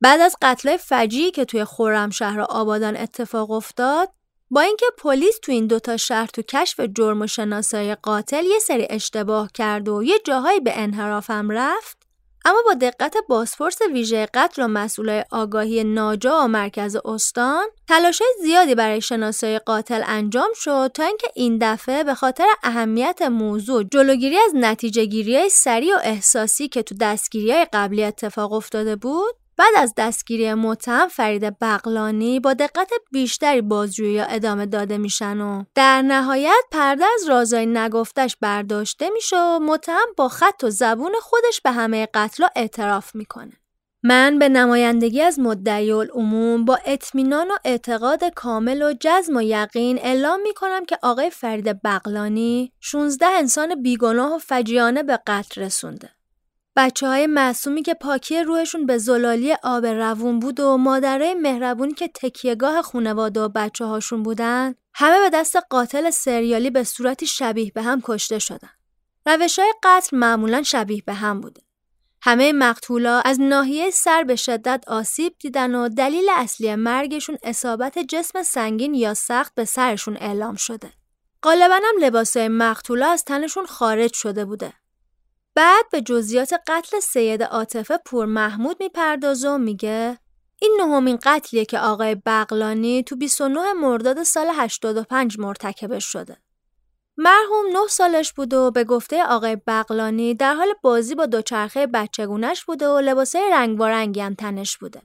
بعد از قتل فجیعی که توی خرمشهر آبادان اتفاق افتاد با اینکه پلیس تو این دوتا شهر تو کشف جرم و شناسایی قاتل یه سری اشتباه کرد و یه جاهایی به انحرافم رفت اما با دقت بازپرس ویژه قتل و مسئولای آگاهی ناجا و مرکز استان تلاشای زیادی برای شناسایی قاتل انجام شد تا اینکه این دفعه به خاطر اهمیت موضوع جلوگیری از نتیجه گیری سریع و احساسی که تو دستگیری قبلی اتفاق افتاده بود بعد از دستگیری متهم فرید بغلانی با دقت بیشتری بازجویی ادامه داده میشن و در نهایت پرده از رازای نگفتش برداشته میشه و متهم با خط و زبون خودش به همه قتلا اعتراف می‌کنه. من به نمایندگی از مدعی العموم با اطمینان و اعتقاد کامل و جزم و یقین اعلام می کنم که آقای فرید بغلانی 16 انسان بیگناه و فجیانه به قتل رسونده. بچه های معصومی که پاکی روحشون به زلالی آب روون بود و مادرای مهربونی که تکیهگاه خونواده و بچه هاشون بودن همه به دست قاتل سریالی به صورتی شبیه به هم کشته شدن. روش های قتل معمولا شبیه به هم بوده. همه مقتولا از ناحیه سر به شدت آسیب دیدن و دلیل اصلی مرگشون اصابت جسم سنگین یا سخت به سرشون اعلام شده. غالبا هم لباسای مقتولا از تنشون خارج شده بوده. بعد به جزئیات قتل سید عاطفه پور محمود می‌پردازه و میگه این نهمین قتلیه که آقای بغلانی تو 29 مرداد سال 85 مرتکبش شده. مرحوم 9 سالش بود و به گفته آقای بغلانی در حال بازی با دوچرخه بچگونش بوده و لباسه رنگ هم تنش بوده.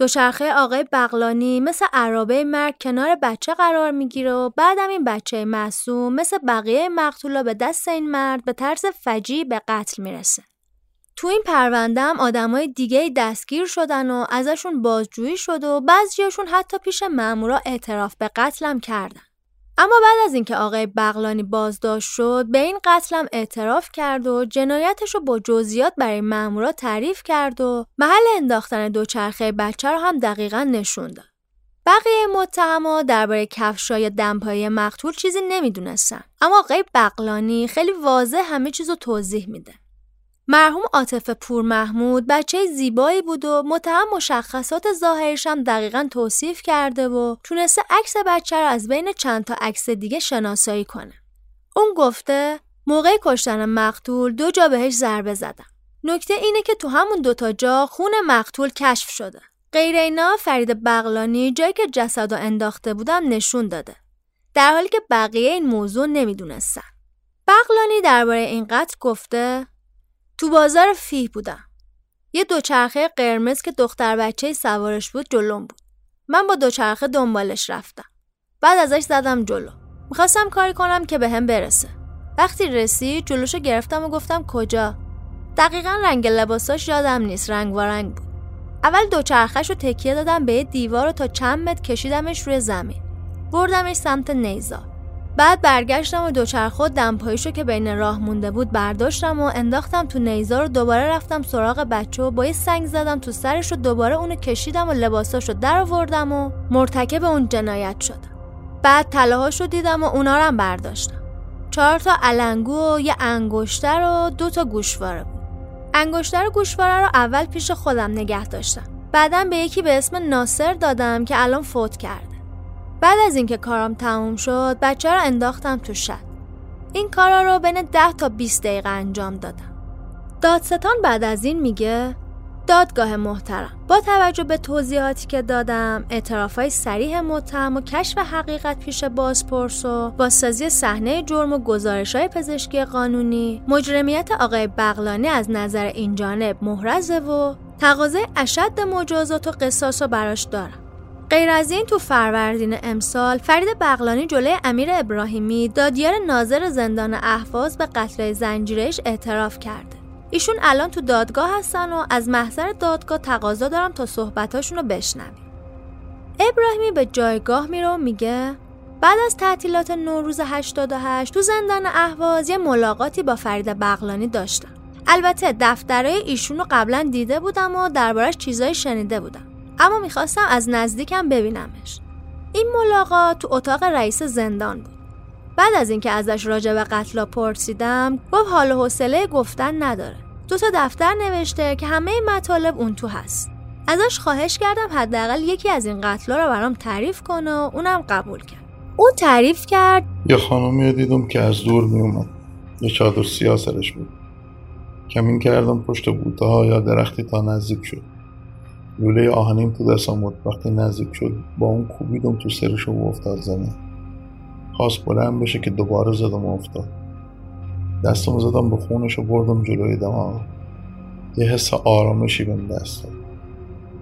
دوچرخه آقای بغلانی مثل عرابه مرگ کنار بچه قرار می‌گیره و بعدم این بچه معصوم مثل بقیه مقتولا به دست این مرد به طرز فجی به قتل می‌رسه. تو این پرونده هم آدمای دیگه دستگیر شدن و ازشون بازجویی شد و بعضیشون حتی پیش مامورا اعتراف به قتلم کردن. اما بعد از اینکه آقای بغلانی بازداشت شد به این قتلم اعتراف کرد و جنایتش رو با جزئیات برای مامورا تعریف کرد و محل انداختن دوچرخه بچه رو هم دقیقا نشون داد. بقیه متهما درباره کفشای دمپایی مقتول چیزی نمی‌دونستن. اما آقای بغلانی خیلی واضح همه چیز رو توضیح میده. مرحوم عاطف پور محمود بچه زیبایی بود و متهم مشخصات ظاهرش هم دقیقا توصیف کرده و تونسته عکس بچه رو از بین چند تا عکس دیگه شناسایی کنه. اون گفته موقع کشتن مقتول دو جا بهش ضربه زدم. نکته اینه که تو همون دوتا جا خون مقتول کشف شده. غیر اینا فرید بغلانی جایی که جسد انداخته بودم نشون داده. در حالی که بقیه این موضوع نمی‌دونستن. بغلانی درباره این قتل گفته تو بازار فیه بودم. یه دوچرخه قرمز که دختر بچه سوارش بود جلوم بود. من با دوچرخه دنبالش رفتم. بعد ازش زدم جلو. می‌خواستم کاری کنم که به هم برسه. وقتی رسید جلوشو گرفتم و گفتم کجا؟ دقیقا رنگ لباساش یادم نیست رنگ و رنگ بود. اول دوچرخهش رو تکیه دادم به دیوار و تا چند متر کشیدمش روی زمین. بردمش سمت نیزار. بعد برگشتم و دوچرخه دمپاییشو که بین راه مونده بود برداشتم و انداختم تو نیزار و دوباره رفتم سراغ بچه و با یه سنگ زدم تو سرش و دوباره اونو کشیدم و لباساشو در آوردم و مرتکب اون جنایت شدم. بعد تلاهاشو دیدم و اونا رو هم برداشتم. چهار تا علنگو و یه انگشتر و دو تا گوشواره بود. انگشتر و گوشواره رو اول پیش خودم نگه داشتم. بعدا به یکی به اسم ناصر دادم که الان فوت کرد. بعد از اینکه کارم تموم شد بچه رو انداختم تو شد این کارا رو بین 10 تا 20 دقیقه انجام دادم. دادستان بعد از این میگه دادگاه محترم. با توجه به توضیحاتی که دادم اعترافای سریح متهم و کشف حقیقت پیش بازپرس و بازسازی صحنه جرم و گزارش های پزشکی قانونی مجرمیت آقای بغلانی از نظر این جانب محرزه و تقاضای اشد مجازات و قصاص رو براش دارم. غیر از این تو فروردین امسال فرید بغلانی جلوی امیر ابراهیمی دادیار ناظر زندان احواز به قتل زنجیرش اعتراف کرده. ایشون الان تو دادگاه هستن و از محضر دادگاه تقاضا دارم تا صحبتاشون رو بشنویم. ابراهیمی به جایگاه میره و میگه بعد از تعطیلات نوروز 88 تو زندان اهواز یه ملاقاتی با فرید بغلانی داشتم. البته دفترهای ایشون رو قبلا دیده بودم و دربارش چیزایی شنیده بودم. اما می‌خواستم از نزدیکم ببینمش. این ملاقات تو اتاق رئیس زندان بود. بعد از اینکه ازش راجع به قتلا پرسیدم گفت حال و حوصله گفتن نداره. دو تا دفتر نوشته که همه مطالب اون تو هست. ازش خواهش کردم حداقل یکی از این قتلا رو برام تعریف کنه و اونم قبول کرد. اون تعریف کرد یه خانمی دیدم که از دور میومد یه چادر سیاه سرش بود. کمین کردم پشت بوته ها یا درختی تا نزدیک شد. لوله آهنین تو دستم بود. وقتی نزدیک شد با اون کوبیدم تو سرش و افتاد زمین. خواست بلند بشه که دوباره زدم و افتاد. دستم زدم به خونش و بردم جلوی دماغ. یه حس آرامشی بهم دست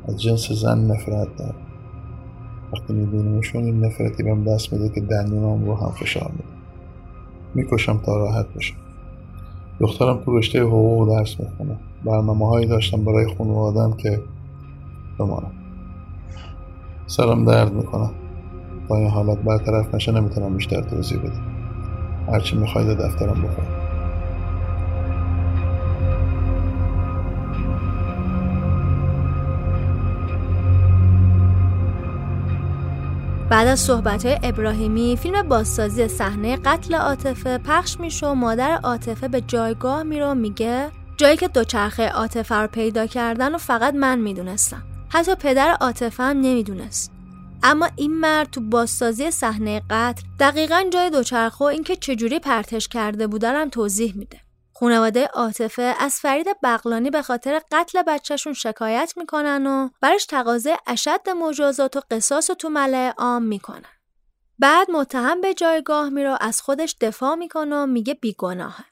از جنس زن نفرت دارم. وقتی میبینیمشون این نفرتی بهم دست میده که دندونام رو هم فشار میده. می‌کشم تا راحت بشم. دخترم تو رشته حقوق درس می‌خونه. برنامه هایی داشتم برای خانوادم که بمانم. سرم درد می‌کنم با این حالت برطرف نشه نمی‌تونم بیشتر توضیح بدم. هرچی می‌خواید دفترم بخونم بعد از صحبت های ابراهیمی فیلم بازسازی صحنه قتل عاطفه پخش میشه و مادر عاطفه به جایگاه میره و میگه جایی که دوچرخه عاطفه رو پیدا کردن و فقط من می‌دونستم. حتی پدر عاطفه هم نمی‌دونست اما این مرد تو بازسازی صحنه قتل دقیقا جای دوچرخه و اینکه چجوری پرتش کرده بودن هم توضیح میده خانواده عاطفه از فرید بغلانی به خاطر قتل بچهشون شکایت می‌کنن و برش تقاضای اشد مجازات و قصاص و تو ملع عام می‌کنن. بعد متهم به جایگاه میره از خودش دفاع می‌کنه و میگه بیگناهه.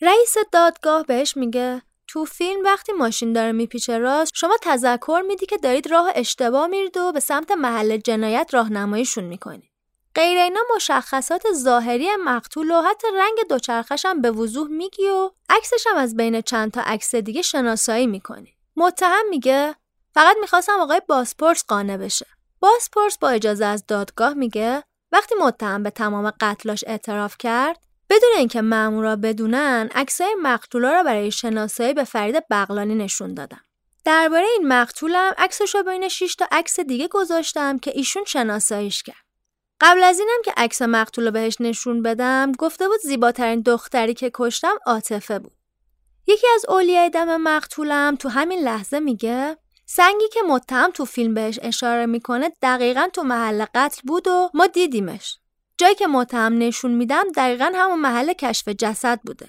رئیس دادگاه بهش میگه تو فیلم وقتی ماشین داره میپیچه راست شما تذکر میدی که دارید راه اشتباه میرید و به سمت محل جنایت راهنماییشون می‌کنید. غیر اینا مشخصات ظاهری مقتول و حتی رنگ دوچرخش هم به وضوح میگی و عکسش هم از بین چند تا عکس دیگه شناسایی می‌کنی. متهم میگه فقط می‌خواستم آقای باسپورس قانع بشه. باسپورس با اجازه از دادگاه میگه وقتی متهم به تمام قتلاش اعتراف کرد بدون اینکه مامورا بدونن عکسای مقتولا را برای شناسایی به فرید بغلانی نشون دادم. درباره این مقتولم عکسش رو بین 6 تا عکس دیگه گذاشتم که ایشون شناساییش کرد. قبل از اینم که عکس مقتول رو بهش نشون بدم گفته بود زیباترین دختری که کشتم عاطفه بود یکی از اولیای دم مقتولم تو همین لحظه میگه سنگی که متهم تو فیلم بهش اشاره می‌کنه دقیقا تو محل قتل بود و ما دیدیمش جایی که متهم نشون میدم دقیقا همون محل کشف جسد بوده.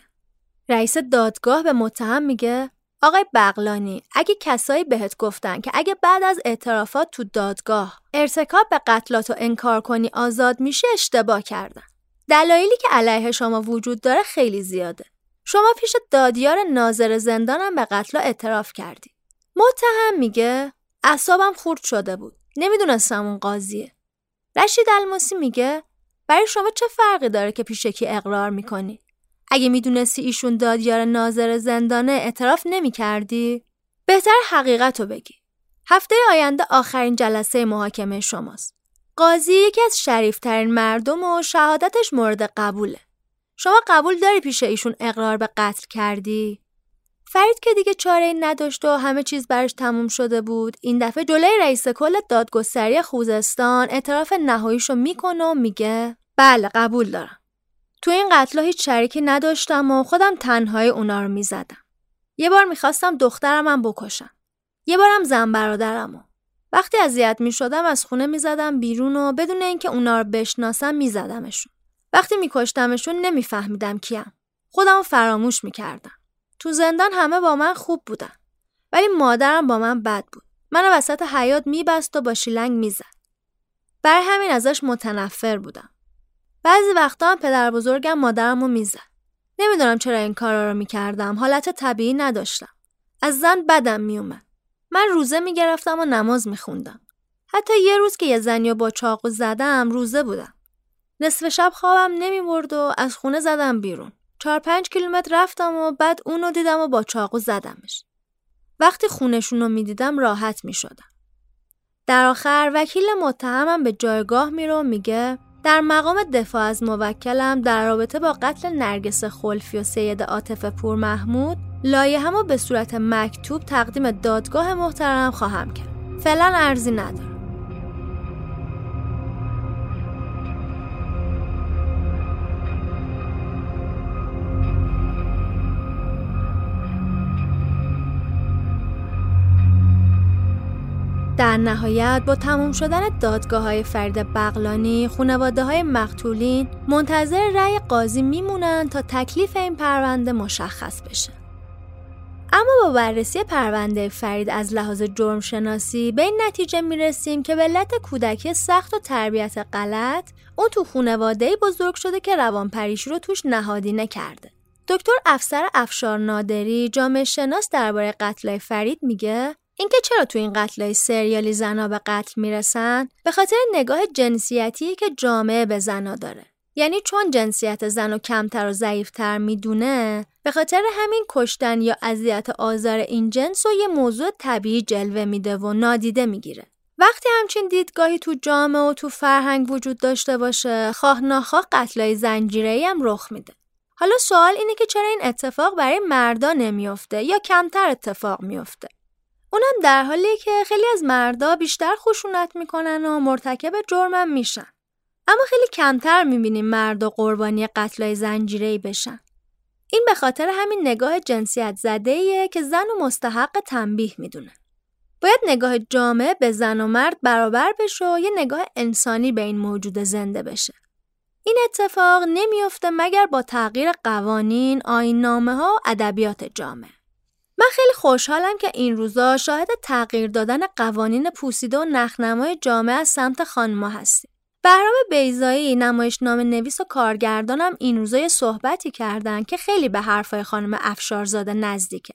رئیس دادگاه به متهم میگه آقای بغلانی اگه کسایی بهت گفتن که اگه بعد از اعترافات تو دادگاه ارتکاب به قتلات و انکار کنی آزاد میشه اشتباه کردن. دلایلی که علیه شما وجود داره خیلی زیاده. شما پیش دادیار ناظر زندانم به قتل اعتراف کردی. متهم میگه اعصابم خورد شده بود. نمی‌دونستم اون قاضیه. رشید الماسی میگه برای شما چه فرقی داره که پیش کی اقرار می‌کنی اگه می‌دونستی ایشون دادیار ناظر زندانه اعتراف نمی کردی؟ بهتر حقیقت رو بگی. هفته آینده آخرین جلسه محاکمه شماست. قاضی یکی از شریفترین مردم و شهادتش مورد قبوله. شما قبول داری پیش ایشون اقرار به قتل کردی؟ فرید که دیگه چاره این نداشت و همه چیز برش تموم شده بود این دفعه جلوی رئیس کل دادگستری خوزستان اعتراف نهاییشو می‌کنه و میگه بله قبول دارم تو این قتلا هیچ شریکی نداشتم و خودم تنهای اونا رو می‌زدم. یه بار می‌خواستم دخترم هم بکشم. یه بارم زن برادرم و. وقتی اذیت می‌شدم از خونه می‌زدم بیرون و بدون اینکه اونا رو بشناسم میزدمشون. وقتی میکشتمشون نمیفهمیدم کیم. خودم فراموش می‌کردم. تو زندان همه با من خوب بودن. ولی مادرم با من بد بود. من وسط حیات میبست و با شیلنگ می‌زد. برای همین ازش متنفر بودم. بعضی وقتا هم پدر بزرگم مادرمو می‌زد. نمی‌دونم چرا این کارا رو می‌کردم. حالت طبیعی نداشتم. از زن بدم میومد. من روزه می‌گرفتم و نماز میخوندم. حتی یه روز که یه زنی با چاقو زدم روزه بودم. نصف شب خوابم نمی‌برد و از خونه زدم بیرون. چهار پنج کیلومتر رفتم و بعد اونو دیدم و با چاقو زدمش. وقتی خونشون رو می‌دیدم راحت می‌شدم. در آخر وکیل متهمم به جایگاه میره و میگه در مقام دفاع از موکلم در رابطه با قتل نرگس خلفی و سید عاطف پور محمود همو به صورت مکتوب تقدیم دادگاه محترم خواهم کرد. فعلا ارزی ندارم. در نهایت با تموم شدن دادگاه های فرید بغلانی خانواده های مقتولین منتظر رأی قاضی میمونن تا تکلیف این پرونده مشخص بشه. اما با بررسی پرونده فرید از لحاظ جرم شناسی به این نتیجه می رسیم که به علت کودکی سخت و تربیت غلط اون تو خونواده بزرگ شده که روانپریشی رو توش نهادینه کرده. دکتر افسر افشار نادری جامعه شناس درباره قتل فرید میگه اینکه چرا تو این قتل سریالی زنا به قتل می‌رسن؟ به خاطر نگاه جنسیتی که جامعه به زنا داره. یعنی چون جنسیت زن و کمتر و ضعیفتر می‌دونه به خاطر همین کشتن یا اذیت آزار این جنس و یه موضوع طبیعی جلوه میده و نادیده می‌گیره. وقتی همچین دیدگاهی تو جامعه و تو فرهنگ وجود داشته باشه خواه ناخواه قتلای زنجیره‌ای هم رخ میده. حالا سوال اینه که چرا این اتفاق برای مردا نمیافته یا کمتر اتفاق میافته؟ اونم در حالی که خیلی از مردا بیشتر خشونت می‌کنن و مرتکب جرمم میشن اما خیلی کمتر می‌بینیم مرد و قربانی قتلای زنجیره‌ای بشن. این به خاطر همین نگاه جنسیت زده که زن و مستحق تنبیه می‌دونه. باید نگاه جامعه به زن و مرد برابر بشه و یه نگاه انسانی به این موجود زنده بشه. این اتفاق نمیافته مگر با تغییر قوانین، آینامه ها و ادبیات جامعه. من خیلی خوشحالم که این روزا شاهد تغییر دادن قوانین پوسیده و نخنمای جامعه از سمت خانما هستیم. بهرام بیزایی نام نویس و کارگردانم این روزای صحبتی کردن که خیلی به حرفای خانم افشارزاده نزدیکه.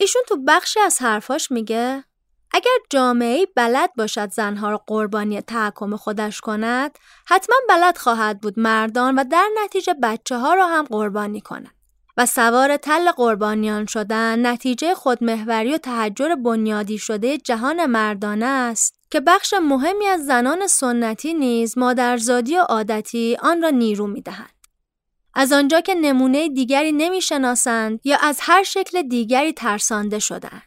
ایشون تو بخشی از حرفاش میگه اگر جامعه بلد باشد زنها را قربانی تحکم خودش کند حتما بلد خواهد بود مردان و در نتیجه بچه ها را هم قربانی کند و سوار تل قربانیان شدن نتیجه خودمهوری و تحجر بنیادی شده جهان مردانه است که بخش مهمی از زنان سنتی نیز مادرزادی و عادتی آن را نیرو می‌دهند. از آنجا که نمونه دیگری نمی‌شناسند یا از هر شکل دیگری ترسانده شدند.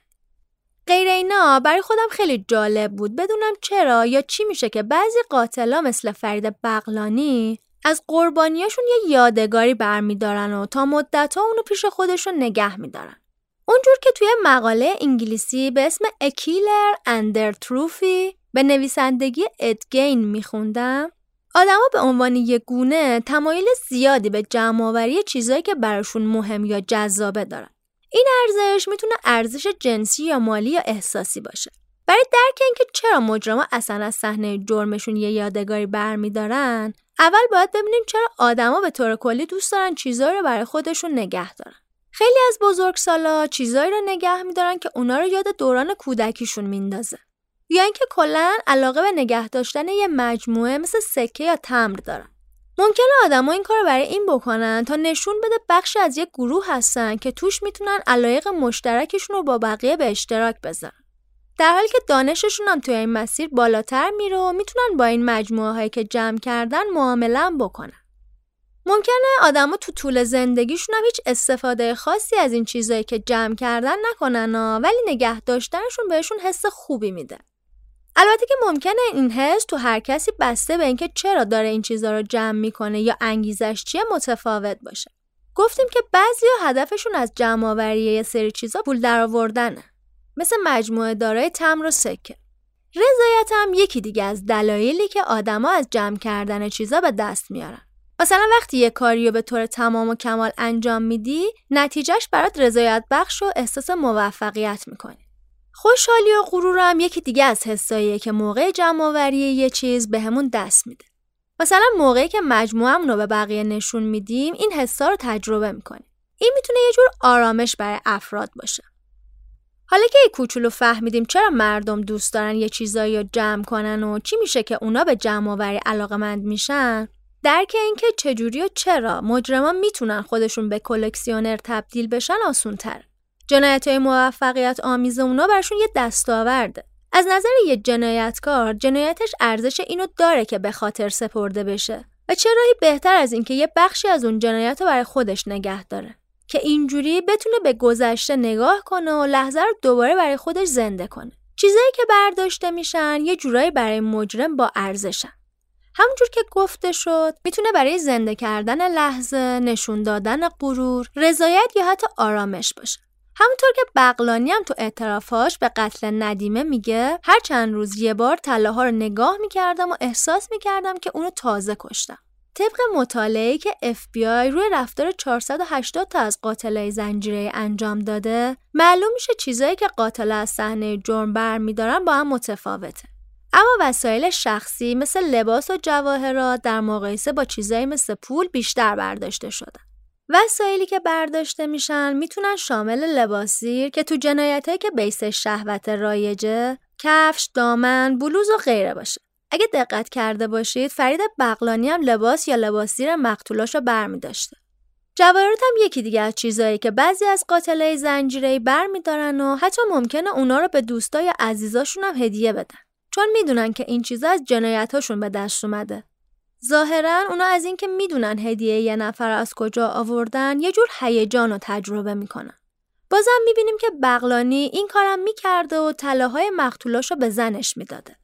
غیر اینا برای خودم خیلی جالب بود بدونم چرا یا چی میشه که بعضی قاتلا مثل فرید بغلانی از قربانیاشون یه یادگاری برمیدارن و تا مدت ها اونو پیش خودشون نگه میدارن. اونجور که توی مقاله انگلیسی به اسم اکیلر اندر تروفی به نویسندگی ادگین میخوندم آدما به عنوان یک گونه تمایل زیادی به جمعآوری چیزایی که براشون مهم یا جذابه دارن. این ارزش می‌تونه ارزش جنسی یا مالی یا احساسی باشه. برای درک اینکه چرا مجرما اصلا از صحنه جرمشون یه یادگاری برمیدارن، اول باید ببینیم چرا آدما به طور کلی دوست دارن چیزایی رو برای خودشون نگه دارن. خیلی از بزرگسالا چیزایی رو نگه میدارن که اونا رو یاد دوران کودکیشون میندازه. یا اینکه کلا علاقه به نگه داشتن یه مجموعه مثل سکه یا تمر دارن. ممکنه آدما این کار برای این بکنن تا نشون بده بخشی از یک گروه هستن که توش می‌تونن علایق مشترکشون رو با بقیه به اشتراک بذارن. در حالی که دانششون هم توی این مسیر بالاتر میره و می‌تونن با این مجموعه هایی که جمع کردن معامله بکنن. ممکنه آدما تو طول زندگیشون هم هیچ استفاده خاصی از این چیزایی که جمع کردن نکنن ها ولی نگه داشتنشون بهشون حس خوبی میده. البته که ممکنه این حس تو هر کسی بسته به اینکه چرا داره این چیزا رو جمع می‌کنه یا انگیزش چیه متفاوت باشه. گفتیم که بعضی هدفشون از جمع آوری یه سری چیزا پول درآوردنه. مثل مجموعه دارای تمر و سکه. رضایت هم یکی دیگه از دلایلی که آدما از جمع کردن چیزا به دست میارن. مثلا وقتی یه کاری رو به طور تمام و کمال انجام میدی نتیجهش برات رضایت بخش و احساس موفقیت می‌کنی خوشحالی و غرور هم یکی دیگه از حساییه که موقع جمعآوری یه چیز بهمون به دست میده مثلا موقعی که مجموعمون رو به بقیه نشون میدیم این حسا رو تجربه می‌کنیم این می‌تونه یه جور آرامش برای افراد باشه حالا که یه کوچولو فهمیدیم چرا مردم دوست دارن یه چیزایی رو جمع کنن و چی میشه که اونا به جمعآوری علاقمند میشن درک اینکه چجوری و چرا مجرمان می‌تونن خودشون به کلکسیونر تبدیل بشن آسون تر. جنایت های موفقیت آمیز اونا برشون یه دستاورده. از نظر یه جنایتکار جنایتش ارزش اینو داره که به خاطر سپرده بشه و چه راهی بهتر از اینکه یه بخشی از اون جنایت رو برای خودش نگه داره که اینجوری بتونه به گذشته نگاه کنه و لحظه رو دوباره برای خودش زنده کنه چیزایی که برداشته میشن یه جورایی برای مجرم با ارزشن همونجور که گفته شد می‌تونه برای زنده کردن لحظه، نشون دادن غرور، رضایت یا حتی آرامش باشه. همونطور که بغلانی هم تو اعترافاش به قتل ندیمه میگه هر چند روز یه بار تله ها رو نگاه می‌کردم و احساس می‌کردم که اونو تازه کشتم. طبق مطالعه‌ای که FBI روی رفتار 480 تا از قاتلای زنجیره انجام داده، معلوم میشه چیزایی که قاتل از صحنه جرم برمیدارن با هم متفاوته. اما وسایل شخصی مثل لباس و جواهرات در مقایسه با چیزایی مثل پول بیشتر برداشته شدن. وسایلی که برداشته میشن می‌تونن شامل لباسیر که تو جنایتهایی که بیس شهوت رایجه، کفش، دامن، بلوز و غیره باشه. اگه دقت کرده باشید فرید بغلانی هم لباس یا لباسیر مقتولاش رو برمی داشته. جواهرات هم یکی دیگه از چیزایی که بعضی از قاتلای زنجیره‌ای برمیدارن و حتی ممکنه اونا رو به دوستای عزیزاشون هم هدیه بدن. چون می‌دونن که این چیزا از جنایتاشون به دست اومده. ظاهرا اونا از اینکه می‌دونن هدیه یه نفر از کجا آوردن یه جور هیجان رو تجربه می‌کنن. بازم می‌بینیم که بغلانی این کارم می‌کرده و طلاهای مقتولاش رو به زنش می‌داده.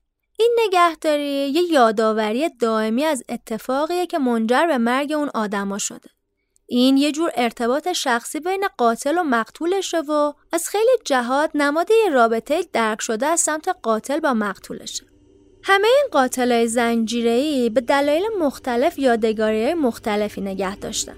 این نگهداری یه یادآوری دائمی از اتفاقیه که منجر به مرگ اون آدما شده. این یه جور ارتباط شخصی بین قاتل و مقتولشه و از خیلی جهات نماد یه رابطه درک شده از سمت قاتل با مقتولشه. همه این قاتلای زنجیره‌ای به دلایل مختلف یادگاری مختلفی نگه داشتن.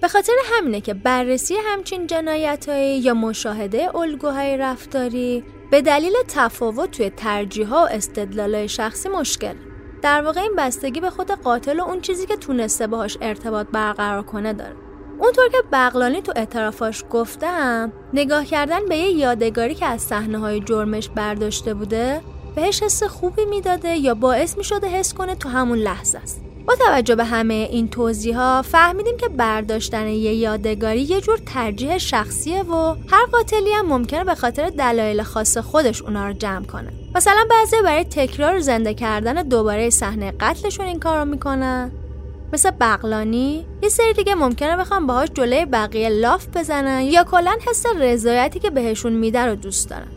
به خاطر همینه که بررسی همچین جنایتهایی یا مشاهده الگوهای رفتاری به دلیل تفاوت توی ترجیح و استدلال شخصی مشکل. در واقع این بستگی به خود قاتل و اون چیزی که تونسته باهاش ارتباط برقرار کنه داره. اونطور که بغلانی تو اعترافاش گفتم نگاه کردن به یه یادگاری که از صحنه های جرمش برداشته بوده بهش حس خوبی می‌داده یا باعث می‌شده حس کنه تو همون لحظه است. با توجه به همه این توضیح ها فهمیدیم که برداشتن یه یادگاری یه جور ترجیح شخصیه و هر قاتلی هم ممکنه به خاطر دلایل خاص خودش اونا رو جمع کنه. مثلا بعضی برای تکرار زنده کردن دوباره صحنه قتلشون این کارو می‌کنن مثل بغلانی یه سری دیگه ممکنه بخوام باهاش جلوی بقیه لاف بزنن یا کلا حس رضایتی که بهشون میده رو دوست دارن.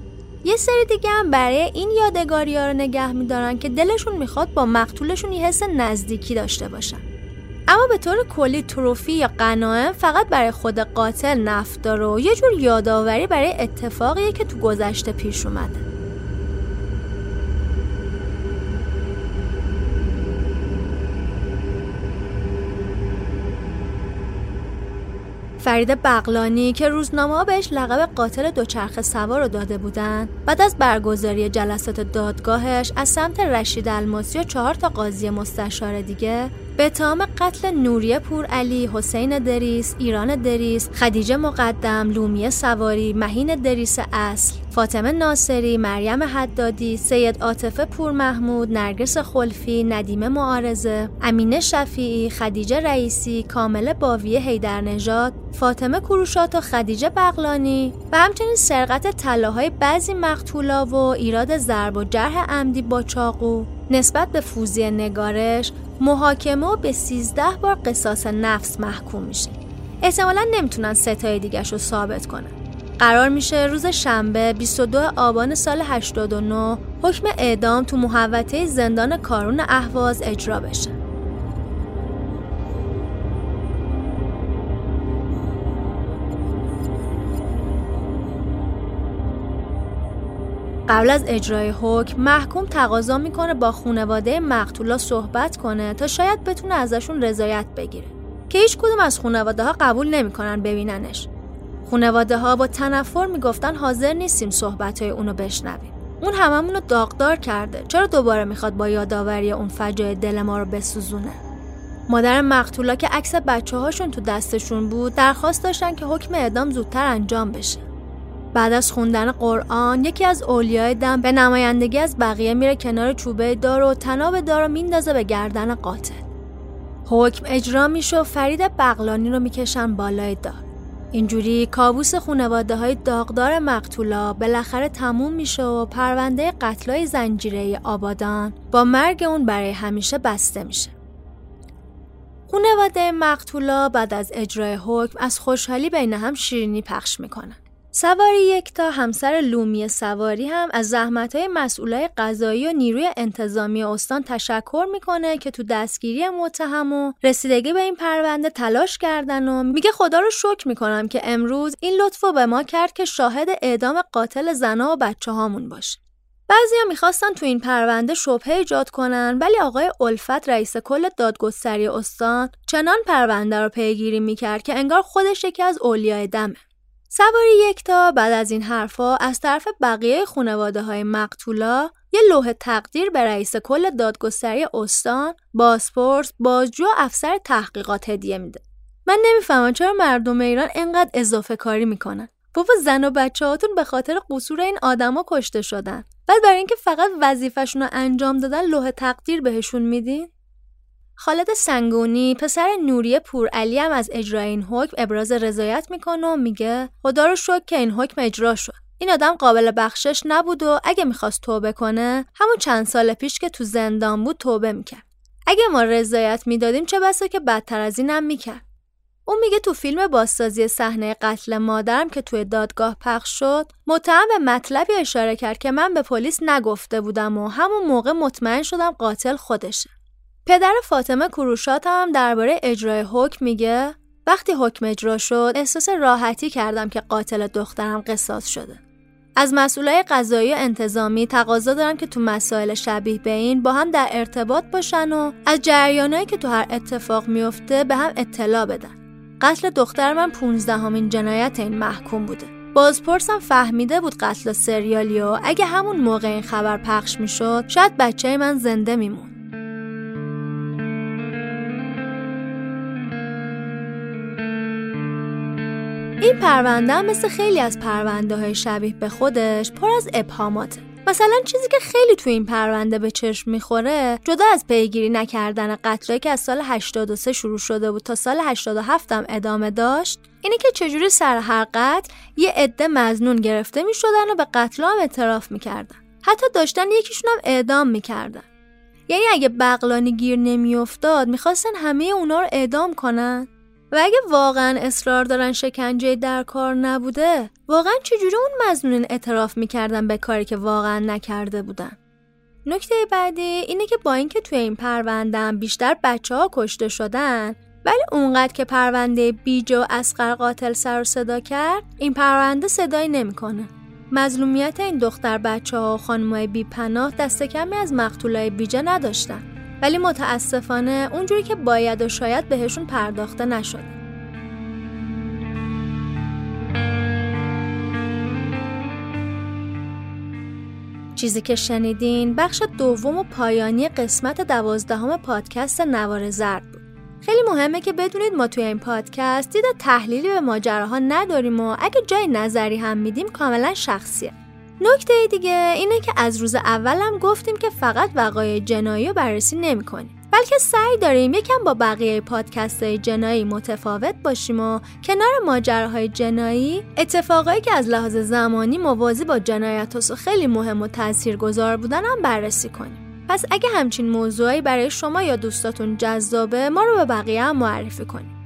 یه سری دیگه هم برای این یادگاری ها رو نگه میدارن که دلشون می‌خواد با مقتولشون یه حس نزدیکی داشته باشن. اما به طور کلی تروفی یا قناعه فقط برای خود قاتل نفت داره و یه جور یادآوری برای اتفاقیه که تو گذشته پیش اومده. فرید بغلانی که روزنامه بهش لقب قاتل دوچرخه سوار رو داده بودن. بعد از برگزاری جلسات دادگاهش از سمت رشید الماسی و چهار تا قاضی مستشار دیگه به تام قتل نوریه پور علی، حسین دریس، ایران دریس، خدیجه مقدم، لومیه سواری، مهین دریس اصل، فاطمه ناصری، مریم حدادی، سید عاطفه پور محمود، نرگس خلفی، ندیمه معارزه، امینه شفیعی، خدیجه رئیسی، کامل باویه هیدرنژاد، فاطمه کروشات و خدیجه بغلانی و همچنین سرقت طلاهای بعضی مقتولا و ایراد ضرب و جرح عمدی با چاقو. نسبت به فوزی نگارش محاکمه و به 13 بار قصاص نفس محکوم میشه. احتمالا نمی‌تونن ستای دیگرش رو ثابت کنن. قرار میشه روز شنبه 22 آبان سال 89 حکم اعدام تو محوطه زندان کارون اهواز اجرا بشه. قبل از اجرای حکم محکوم تقاضا می‌کنه با خانواده مقتولا صحبت کنه تا شاید بتونه ازشون رضایت بگیره. که هیچ کدوم از خانواده ها قبول نمی‌کنن ببیننش. خانواده ها با تنفر می‌گفتن حاضر نیستیم صحبت های اونو بشنویم. اون هممون داغدار کرده. چرا دوباره می‌خواد با یادآوری اون فجای دل ما رو بسوزونه؟ مادر مقتولا که عکس بچه هاشون تو دستشون بود درخواست داشتن که حکم اعدام زودتر انجام بشه. بعد از خوندن قرآن یکی از اولیای دم به نمایندگی از بقیه میره کنار چوبه دار و تناب دار رو میندازه به گردن قاتل. حکم اجرا میشه و فرید بغلانی رو می‌کشن بالای دار. اینجوری کابوس خانواده های داغدار مقتولا بالاخره تموم میشه و پرونده قتلای زنجیره آبادان با مرگ اون برای همیشه بسته میشه. خانواده مقتولا بعد از اجرای حکم از خوشحالی بین هم شیرینی پخش می‌کنن. سواری یک تا همسر لومی سواری هم از های مسئولای قضایی و نیروی انتظامی استان تشکر می‌کنه که تو دستگیری متهم و رسیدگی به این پرونده تلاش کردن و میگه خدا رو شکر می‌کنم که امروز این لطف به ما کرد که شاهد اعدام قاتل زنا و بچه هامون باشه. بعضیا می‌خواستن تو این پرونده شبهه ایجاد کنن ولی آقای الفت رئیس کل دادگستری استان چنان پرونده رو پیگیری می‌کرد که انگار خودش یکی از اولیای دمه. سواری یکتا بعد از این حرفا از طرف بقیه خانواده های مقتولا یه لوح تقدیر به رئیس کل دادگستری استان، بازپرس، بازجو و افسر تحقیقات هدیه میده. من نمی‌فهمم چرا مردم ایران انقدر اضافه کاری می‌کنن. بابا زن و بچه هاتون به خاطر قصور این آدما کشته شدن. بعد برای اینکه فقط وظیفهشون رو انجام دادن لوح تقدیر بهشون میدین؟ خالد سنگونی پسر نوری پورعلی هم از اجرای این حکم ابراز رضایت می‌کنه و میگه خدا رو شکر که این حکم اجرا شد. این آدم قابل بخشش نبود و اگه می‌خواست توبه کنه همون چند سال پیش که تو زندان بود توبه می‌کرد. اگه ما رضایت می‌دادیم چه بسا که بدتر از اینم می‌کرد. اون میگه تو فیلم بازسازی صحنه قتل مادرم که توی دادگاه پخش شد متهم به مطلبی اشاره کرد که من به پلیس نگفته بودم و همون موقع مطمئن شدم قاتل خودشه. پدر فاطمه کروشات هم درباره اجرای حکم میگه وقتی حکم اجرا شد احساس راحتی کردم که قاتل دخترم قصاص شده. از مسئولای قضایی و انتظامی تقاضا دارم که تو مسائل شبیه به این با هم در ارتباط باشن و از جریانایی که تو هر اتفاق میفته به هم اطلاع بدن. قتل دختر من 15 همین جنایت این محکوم بوده. بازپرسم فهمیده بود قتل سریالی و اگه همون موقع این خبر پخش می‌شد شاید بچه من زنده میمون. این پرونده مثل خیلی از پرونده های شبیه به خودش پر از ابهاماته. مثلا چیزی که خیلی تو این پرونده به چشم می‌خوره جدا از پیگیری نکردن قتلایی که از سال 83 شروع شده بود تا سال 87 هم ادامه داشت اینه که چجوری سر هر قتل یه عده مزنون گرفته می‌شدن و به قتل هم اعتراف می‌کردن. حتی داشتن یکیشون هم اعدام می‌کردن. یعنی اگه بغلانی گیر نمیافتاد می‌خواستن همه اونا رو اعدام کنن؟ و اگه واقعا اصرار دارن شکنجه در کار نبوده واقعا چجوری اون مزنون اعتراف می‌کردن به کاری که واقعا نکرده بودن؟ نکته بعدی اینه که با اینکه توی این پرونده بیشتر بچه ها کشته شدن ولی اونقدر که پرونده بیجا و اسقر قاتل سر و صدا کرد این پرونده صدایی نمی‌کنه. مظلومیت این دختر بچه ها و خانمای بی پناه دست کمی از مقتولای بیجا نداشتن. ولی متاسفانه اونجوری که باید و شاید بهشون پرداخته نشد. چیزی که شنیدین بخش دوم و پایانی قسمت دوازدهم پادکست نوار زرد بود. خیلی مهمه که بدونید ما توی این پادکست دید تحلیلی به ماجراها نداریم و اگه جای نظری هم میدیم کاملا شخصیه. نکته دیگه اینه که از روز اولم گفتیم که فقط وقایع جنایی رو بررسی نمی‌کنیم. بلکه سعی داریم یکم با بقیه پادکست های جنایی متفاوت باشیم و کنار ماجراهای جنایی اتفاقایی که از لحاظ زمانی موازی با جنایت و خیلی مهم و تاثیرگذار بودن هم بررسی کنیم. پس اگه همچین موضوعی برای شما یا دوستاتون جذابه ما رو به بقیه هم معرفی کنیم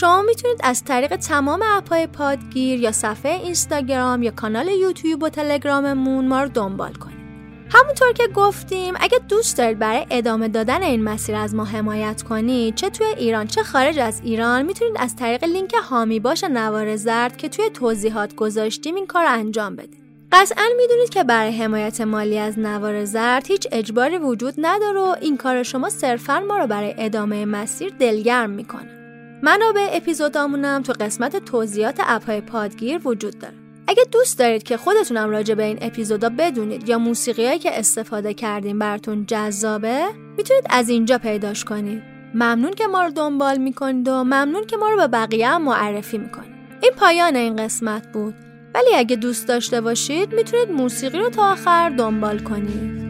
شما می‌تونید از طریق تمام اپهای پادگیر یا صفحه اینستاگرام یا کانال یوتیوب و تلگراممون ما رو دنبال کنید. همونطور که گفتیم اگه دوست دارید برای ادامه دادن این مسیر از ما حمایت کنید چه توی ایران چه خارج از ایران می‌تونید از طریق لینک هامی باش نوار زرد که توی توضیحات گذاشتیم این کار انجام بدید. قطعا می‌دونید که برای حمایت مالی از نوار زرد هیچ اجباری وجود نداره و این کار شما صرفا ما رو برای ادامه مسیر دلگرم می‌کنه. منابع اپیزودامونم تو قسمت توضیحات اپهای پادگیر وجود داره. اگه دوست دارید که خودتونم راجع به این اپیزودا بدونید یا موسیقیایی که استفاده کردیم براتون جذابه می‌تونید از اینجا پیداش کنید. ممنون که ما رو دنبال می‌کنید و ممنون که ما رو به بقیه هم معرفی می‌کنید. این پایان این قسمت بود. ولی اگه دوست داشته باشید می‌تونید موسیقی رو تا آخر دنبال کنید.